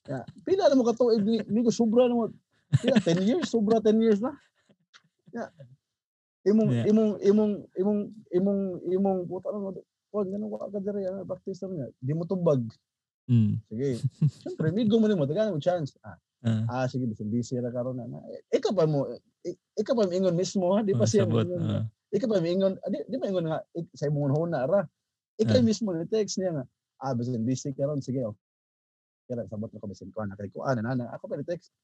Ya, pila na mo ka tuig ni, ni ko sobra na mo. Pila 10 years, sobra 10 years na. Ya. Imong Yeah. imong imong imong imong imong puta na mo Huwag ganun ka ka diri ang practice niya. Di mo tubag. Mm. Sige. Siyempre, migo mo nimo, tagaan mo chance. Ah, Ah, ah sige, bisan busy ra karon na. na. Ikaw pa mo, ikaw pa mingon mismo ha, di pa oh, siya sabot. mingon. ah. Ikaw pa mingon, ah, di, di pa ingon nga ik- sa imong huna ra. Ikaw Ah. mismo ni text niya nga. Ah, bisan busy karon, sige. Oh. Kaya sabot na ko bisan ko na kay kuan na na. Ako pa ni text.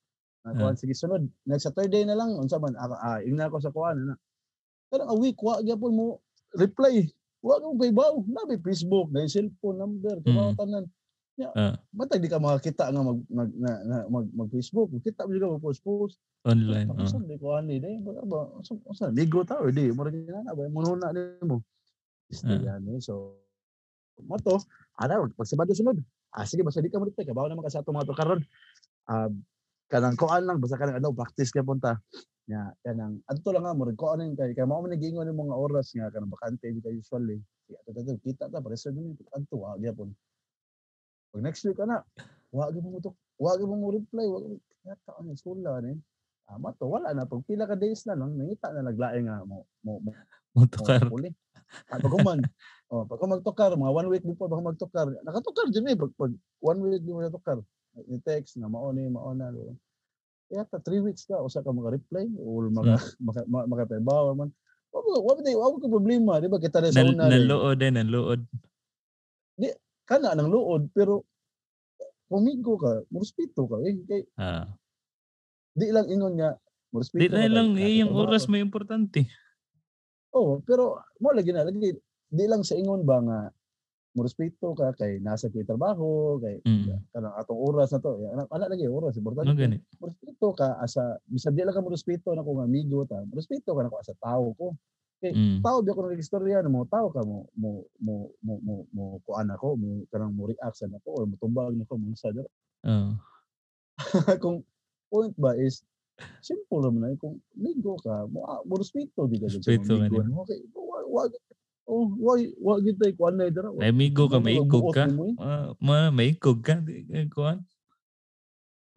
Na kuan sige sunod. Next Saturday na lang unsa man ako ah ingna ko sa kuan na. Pero a week wa gyapon mo reply. Wa ko paybaw. Na may Facebook, na cellphone number, kabaw Mm. Tanan. Ah. Matag di ka makakita nga mag mag na, na, mag, mag Facebook. Kita mo juga mag post post. Online. Ako Oh. sa di ko ani dai ba ba unsa ligo ta or di mo rin na ba mo na nimo. Istay yan eh. So mo to ana pag sabado sunod. Ah sige basta di ka mo reply kabaw naman ka sa ato mga to karon. Ah kanang kuan lang basta kanang ano practice ka punta. Ya kanang adto lang nga mo rin kuan lang kay kay mao man nagingon ng mga oras nga kanang bakante di ka usually. Ato ato kita ta para sa dumi adto wa gyapon. Pag next week ana wa gyud mo to wa gyud mo reply wa gyud yata ano sula ni. Ama to wala na pag pila ka days na lang nangita na naglaing nga mo mo mo Motukar. mo uli. At pag human, oh, pag magtukar, mga one week before baka magtukar, nakatukar dyan eh, pag, pag one week before natukar, ni text na maoni, maona, kaya ta three weeks ka, usa ka maka-reply, or maka, maka, maka, maka man. Wag mo, wag mo, wag ko problema, di ba? Kita rin sa una, rin. Nanlood din, nanlood. Kana ng luod, pero pumigo ka, muruspito ka, eh, kay, Ah. di lang ingon nga, muruspito Di ka, lang, kay- eh, yung kay- oras may importante. Oo, pero mo lagi na lagi di lang sa ingon ba nga mo respeto ka kay nasa ko'y trabaho kay Mm. kanang atong oras na to ya, ana, ana lagi oras importante Ano gani? ka asa bisan di lang ka mo respeto na kong amigo ta mo respeto ka na ko asa tao ko Mm. tao di ako nang istorya na mo tao ka mo mo mo mo mo, mo kuan ako mo kanang mo react sa nako or mo tumbag nako mo sa Oh. kung point ba is simple naman na kung ligo ka mo ah, mo respeto di ka sa mga ligo mo okay wa wa oh wa wa gid tay kuan na dira Ay, amigo ka, may ikog magbuot ka. eh. Ah, ma, may ikog ka. Di, eh, kuhan.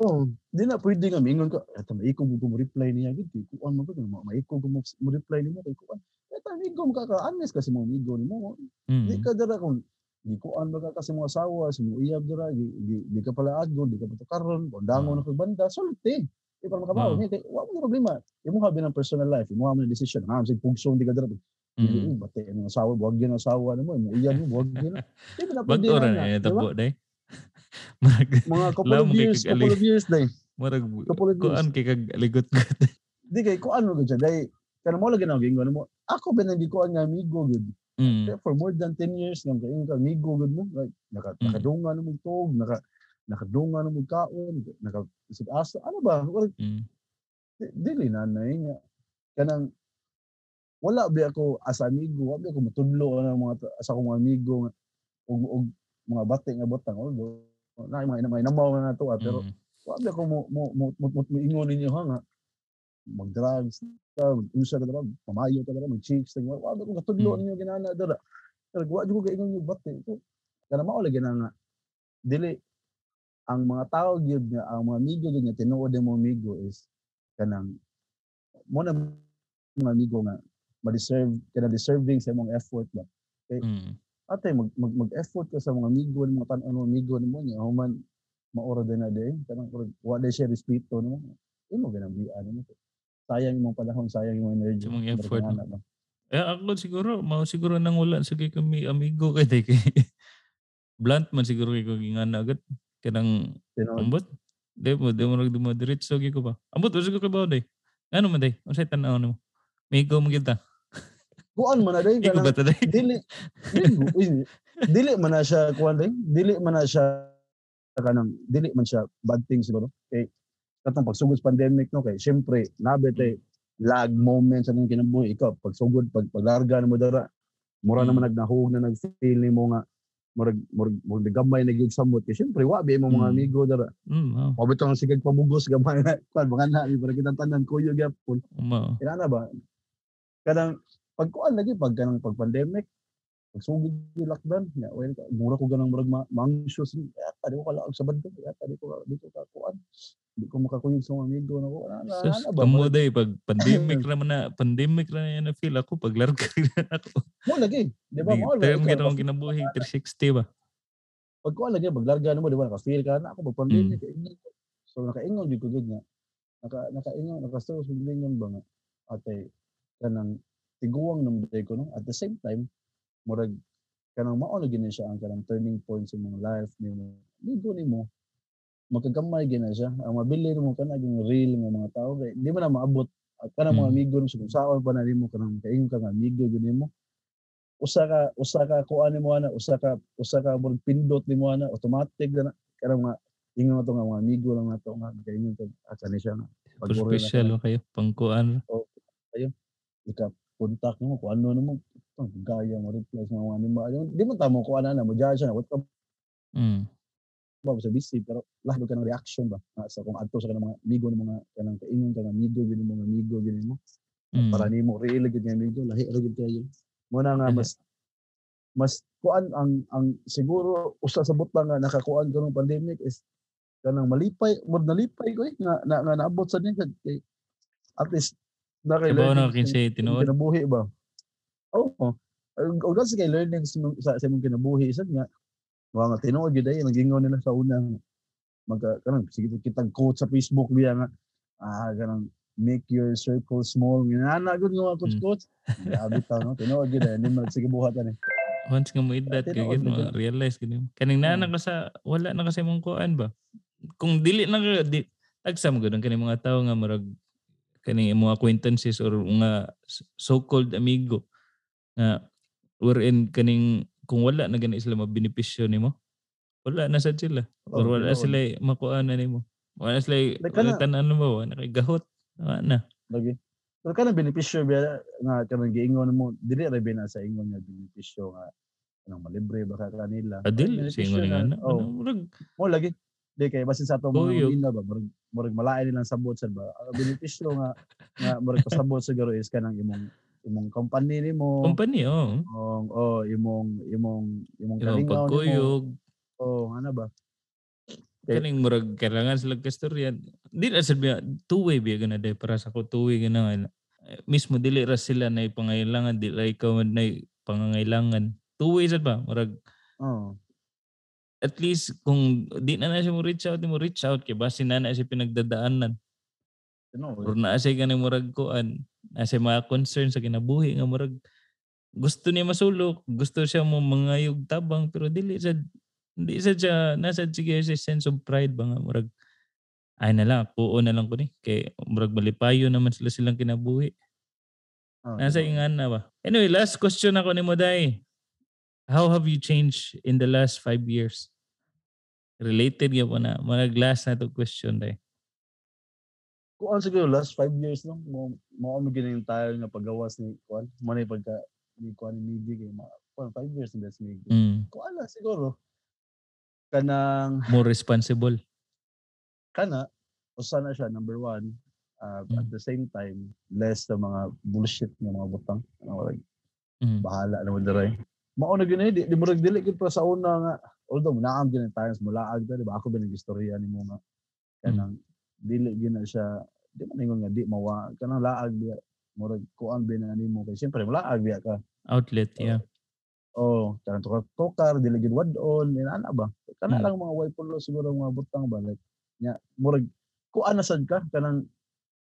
Oh, di na pwede nga mingon ka. Eto maikog mo mo reply niya gid kay kuan mo ba ma- maikog mo mo reply niya kay kuan. Eto amigo mo ka ka honest kasi mo amigo nimo. Di Mm. ka dira kung di kuan ba ka kasi mo asawa, si mo iyab dira, di, di, di ka pala agol, di ka pa karon, kondango Ah. na kag banda, sulti. Di pa makabaw. Ah. Ni kay wa mo problema. Imo habi ng personal life, imo ha man decision. Ha, sig pugsong di ka dira. Mm. bate ang asawa, buwag gyud ang asawa nimo, imo iyab mo, buwag gyud. Di ba na pwede na, eh, di ba? day. Marag, Mga couple of years, couple of years dai. marag, Couple of years. kuan kay kag aligot ko. di kay ko ano gud dai kana mo lagi na gingon mo ako ba nang gikuan nga amigo gud Mm. For more than 10 years nang kain ka amigo gud mo like naka Mm. nakadunga na mo tog naka nakadunga na mo kaon naka isig asa ano ba Wala- Mm. di- dili na na nga kanang wala ba ako as amigo wala ba ako matudlo ng mga sa akong amigo og og mga bati nga botang although na mga mga namaw na to ah, pero Mm. wala ko mo mo mo mo, mo, mo ingon ninyo ha nga mag-drugs ka, mag-usa ka dara, pamayo ka dara, mag-chicks, wala wala ko katudlo Mm. ninyo ginana dara. Pero wa jud ko ingon yung bati. So, kana mao lagi na nga dili ang mga tao gyud nga ang mga amigo gyud nga tinuod mo amigo is kanang mo na mga amigo nga ma-deserve kana deserving sa imong effort ba. Mm. Ate mag, mag, mag-effort ka sa mga amigo ng mga tan-an mga amigo nimo nya human maora din na day kanang wa day siya respeto no imo ganang bian mo sayang imong panahon sayang imong energy Sa mga Pero effort, ba? Eh, ako siguro, mao siguro nang wala sa kay kami amigo kay day kay blunt man siguro kay ko gingana agad kanang ambot. Di mo, di mo nagdumadiretso gi ko ba? Ambot, wala kay ba day? Ano man day? Unsay tan-aw nimo? Migo mo kita. Kuan man na day kanang dili dili dili man na siya kuan day dili man na siya kanang dili man siya bad thing siguro kay katong pagsugod sa pandemic no kay syempre nabe tay lag moments sa kinabuhi ikaw pagsugod pag paglarga na mo dara mura Mm. naman nagnahug na nag-feel nimo nga murag murag murag gamay na gyud samot kay syempre wa bi mo mga Mm. amigo dara Mm, mao. pabito ang sigag pamugos gamay na kuan mga na para kitang tanan kuyo gyapon Mao. Kailangan ba? Kanang pagkuan lagi pag kanang pag pandemic, pagsugod yung lockdown, ya, well, mura ko ganang murag ma- anxious, ya, tadi ko kalaag sa bando, ya, tadi ko di ko kakuan. Di ko makakuyog sa mga amigo na ko. Ano, ano, Sus, ano ba? kamo day pag pandemic ra man na pandemic ra na yan na feel ako pag larga na ako. Mo lagi, di ba? Mo term basta- kinabuhi 360 ba. pag kuan lagi maglarga nimo di ba naka-feel ka na ako magpandemic mm. so nakaingon gyud ko gud nga naka nakaingon naka-stress lingon ba nga atay kanang tiguang nang ko no? At the same time murag kanang mao na gini siya ang kanang turning point sa mga life nimo ligo nimo makagamay gina siya. Ang mabili mo kana yung real nga mga tao kay di mo na maabot. Kana mga Mm. amigo mo kung saan pa na nimo kanang kaingon ka nga amigo gud nimo usa ka usa ka kuan nimo ana usa ka usa ka murag pindot nimo ana automatic na kanang mga ingon ato nga mga amigo lang nato nga kaingon ka at kani siya nga mo kayo. Pangkuan. ika contact mo kung ano nimo ang gaya mo reply sa mga Ayun, di mo tamo kuan ana mo judge na what ka Mm. ba sa busy pero lahat ka ng reaction ba nga sa kung adto sa kanang mga amigo ng mga kanang kaingon ka nga amigo mo nga amigo gini mo Mm. para nimo real gid nga amigo lahi ra gid kayo mo na nga mas mas kuan ang ang siguro usa sa butang nga nakakuan karong pandemic is kanang malipay mo nalipay ko eh nga na, nga naabot sa niya kay at least na kay Ibaw na kinsay sa- tinuod. kinabuhi ba? Oo. Og og sa kay learning sa, sa, imong kinabuhi isa nga wa nga tinuod gyud ay nila sa una. Nga, magka kanang sige kitang quote sa Facebook biya nga ah kanang make your circle small. Ngana gud nga coach coach grabe ta no? Tinuod gyud ay hindi man sige buhatan eh. Once nga mo edad kay gid na mo realize gid mo. Kaning nana Mm. ka sa wala na kasi mong kuan ba. Kung dili na di agsam gud ang kaning mga tao nga murag kaning mga acquaintances or mga so-called amigo nga wherein kaning kung wala na gani sila mabenepisyo nimo wala na sad sila or Oh, wala tinuod. sila makuan na nimo. Wala sila kana- tanan mo wala kay gahot wala na. Lagi. Pero kana benepisyo biya nga kanang giingon mo dili ra bina sa ingon nga benepisyo nga kanang malibre ba ka kanila adil Benepisyo singon nga na oh, ano murag? Mo lagi di kay basin sa ato Kuyog. mga mga ba murag murag malain nilang sabot sa ba? Ang benepisyo nga nga murag pasabot siguro is kanang imong imong company nimo. Company oh. Oh, oh imong imong imong Yung kalingaw nimo. pagkuyog. Oh ano ba? Okay. kaning murag kailangan sila kastorya. Di ra sad biya two way biya gana day para sa ko two way gana nga. Mismo dili ra sila na pangailangan di ra ikaw na pangangailangan two way sad ba? Murag oh at least kung di na na siya mo reach out mo reach out kay basi na na siya pinagdadaanan. Or tinuod naa siya ganang murag kuan na siya mga concern sa kinabuhi nga murag gusto niya masulok gusto siya mo mangayog tabang pero dili sad hindi sad siya nasa sige siya sense of pride ba nga murag ay na lang puo na lang ko ni kay murag malipayo naman sila silang kinabuhi. Oh, nasa tinuod. ingan na ba? Anyway last question ako ni mo dai how have you changed in the last five years related ya po na mga last na to question dai kuan siguro last five years no mo mo gina yung tayo nga paggawas ni kuan mo na pagka ni kuan ni Miggy kay ma kuan five years na si Miggy mm. kuan lang siguro kanang more responsible kana usa na siya number one uh, at Mm. the same time less sa mga bullshit nga mga butang ano like mm. bahala na mo diray mao na gini di, di mo dili gid pa sa una nga although naam gini times mulaag ta di ba? Ako ba nang istorya nimo nga kanang dili gina siya di man ingon nga di mawa kanang laag biya murag kuan ba na nimo kay siyempre mulaag biya ka. Outlet yeah. Oh kanang tukar tukar dili gid wadon ana ba? Kana Mm. lang mga white polo siguro mga butang ba? Like nya murag kuan na sad ka? Kanang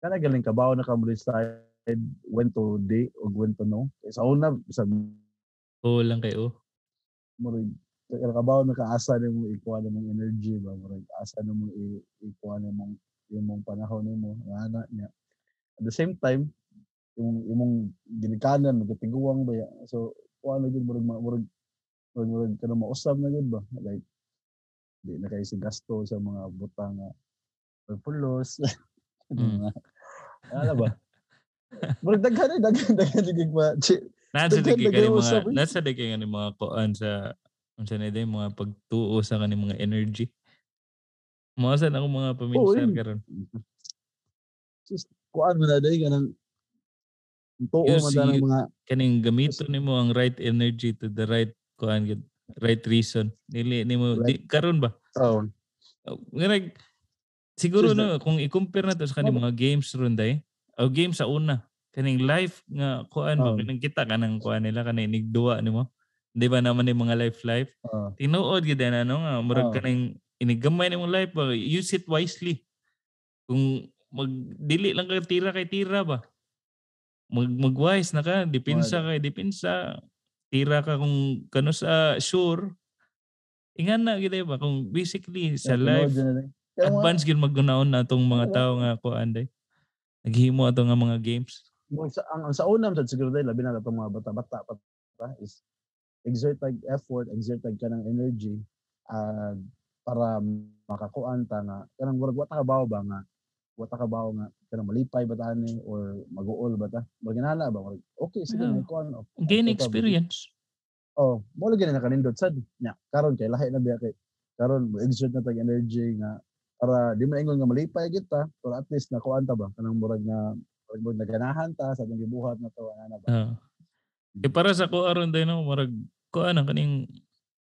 kana galing kabaw na ka mo decide when to di o when to no? Sa una sa oo lang kayo. Murag kabaw na kaasa na mo ikuha na mong energy ba? Murag asa na mo ikuha na mong imong panahon nimo ana niya. At the same time yung imong ginikanan magtiguang ba? So kuha na gid murag murag murag murag kana mausab na gid ba? Like di na kay si gasto sa mga butang nga pagpulos Mm. ano ba? Murag daghan eh, daghan daghan gid ba nasa kay kayo mga eh. nasa di kay nga mga kuan sa unsa na day mga pagtuo sa kani mga energy. Mo sa ako mga paminsar yun. karon sus kuan mo na dai kanang tuo man see- mga kaning gamito nimo ang right energy to the right kuan gid right reason. Dili nimo di, karon ba? Oh, Oh, nga siguro no kung i-compare na to sa kaning mga games ron day o games sa una kaning life nga kuan Oh. kanang kita kanang kuan nila kanang nigduwa nimo Di ba naman yung mga life-life? Oh, Tinuod gid na ano nga murag Oo. kaning inigamay na mong life ba? Use it wisely. Kung mag dili lang ka tira kay tira ba? Mag magwise na ka depensa kay depensa tira ka kung kano sa sure. Ingan na gid ba? Kung basically sa tinuod life advance gyud maggunaon na atong mga tao nga kuan day naghimo ato nga mga games. Sa ang, ang sa unam sad siguro dahil labi na itong mga bata-bata pa is exert tag effort, exert tag ka ng energy ah, para makakuan ta nga kanang murag wa ta kabaw ba nga wa ta kabaw nga kanang malipay ba ta ni or mag-uol ba ta murag inana ba murag okay sige Yeah. may kuan oh, gain okay ta, experience oh mo lagi na kanindot sad nya karon kay lahi na biya kay karon mo exert na tag energy nga para di man ingon nga malipay kita pero at least nakuan ta ba kanang murag na murag naganahan ta sa atong gibuhat na to ana ba Ah. Eh para sa ko aron din no, marag ko ano kaning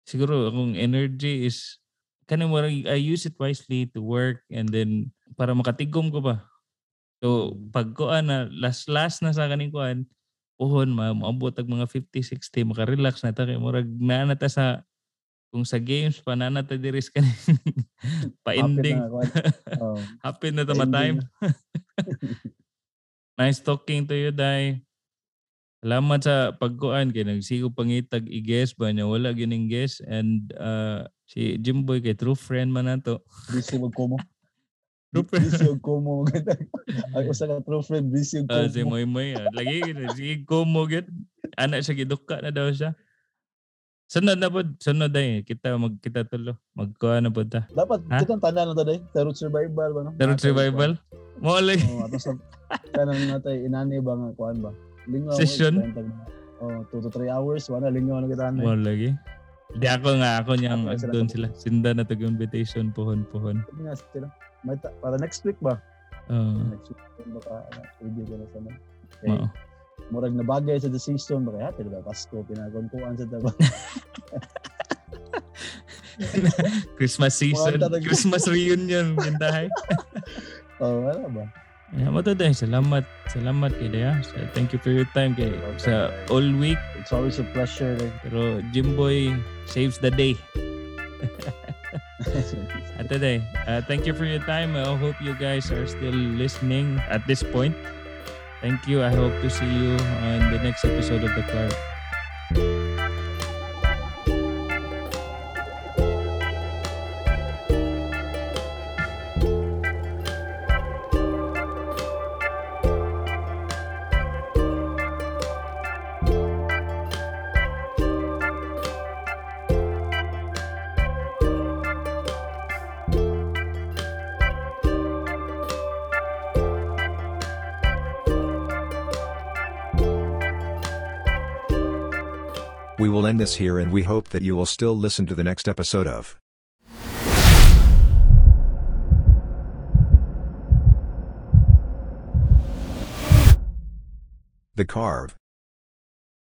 siguro akong energy is kaning marag I use it wisely to work and then para makatigom ko ba. So pag ko na last last na sa kaning kuan puhon ma maabot og mga 50 60 maka-relax na ta kay murag naa na ta sa kung sa games pa na ta diri sa kaning pa-ending. Hapit na. Oh, Happy na ta pa-ending time. Nice talking to you, Day. Salamat sa pagkuan kay nagsigo pangitag i-guess ba niya wala gining guess and uh, si Jimboy kay true friend man nato. busy og kumo. True friend. busy og kumo. Ay usa ka true friend busy Ah, si kumo. Moy Moy ah. lagi si Kumo gid. Ana siya giduka na daw siya. Sunod na pod, sunod day kita mag kita tulo. Magkuan na pod ta. Dapat Ha? kitang tanan na day. Tarot survival ba no? Darut Natay survival. Mo lagi. Oh, ato sa kanang natay inani ba nga kuan ba? Lingaw. Session? Oh, 2 to 3 hours wala lingaw na kita Mo lagi. Di ako nga ako niyang sila doon sila. Sinda na tag invitation pohon. Nga sila. May ta- para next week ba? Uh, Next week baka ano, pwede ko na sana. Okay. Oo. Murag na bagay sa the season ba kaya hati ba Pasko pinagkonkuan sa taba. Christmas season, Wala. Christmas reunion, gindahay. Oh, wala ba? Yeah, day. Salamat. Salamat kay Daya. So, thank you for your time kay sa all week. It's always a pleasure. eh. Pero Jimboy saves the day. At today, uh, thank you for your time. I hope you guys are still listening at this point. Thank you. I hope to see you on the next episode of The Car. End this here and we hope that you will still listen to the next episode of The Carve.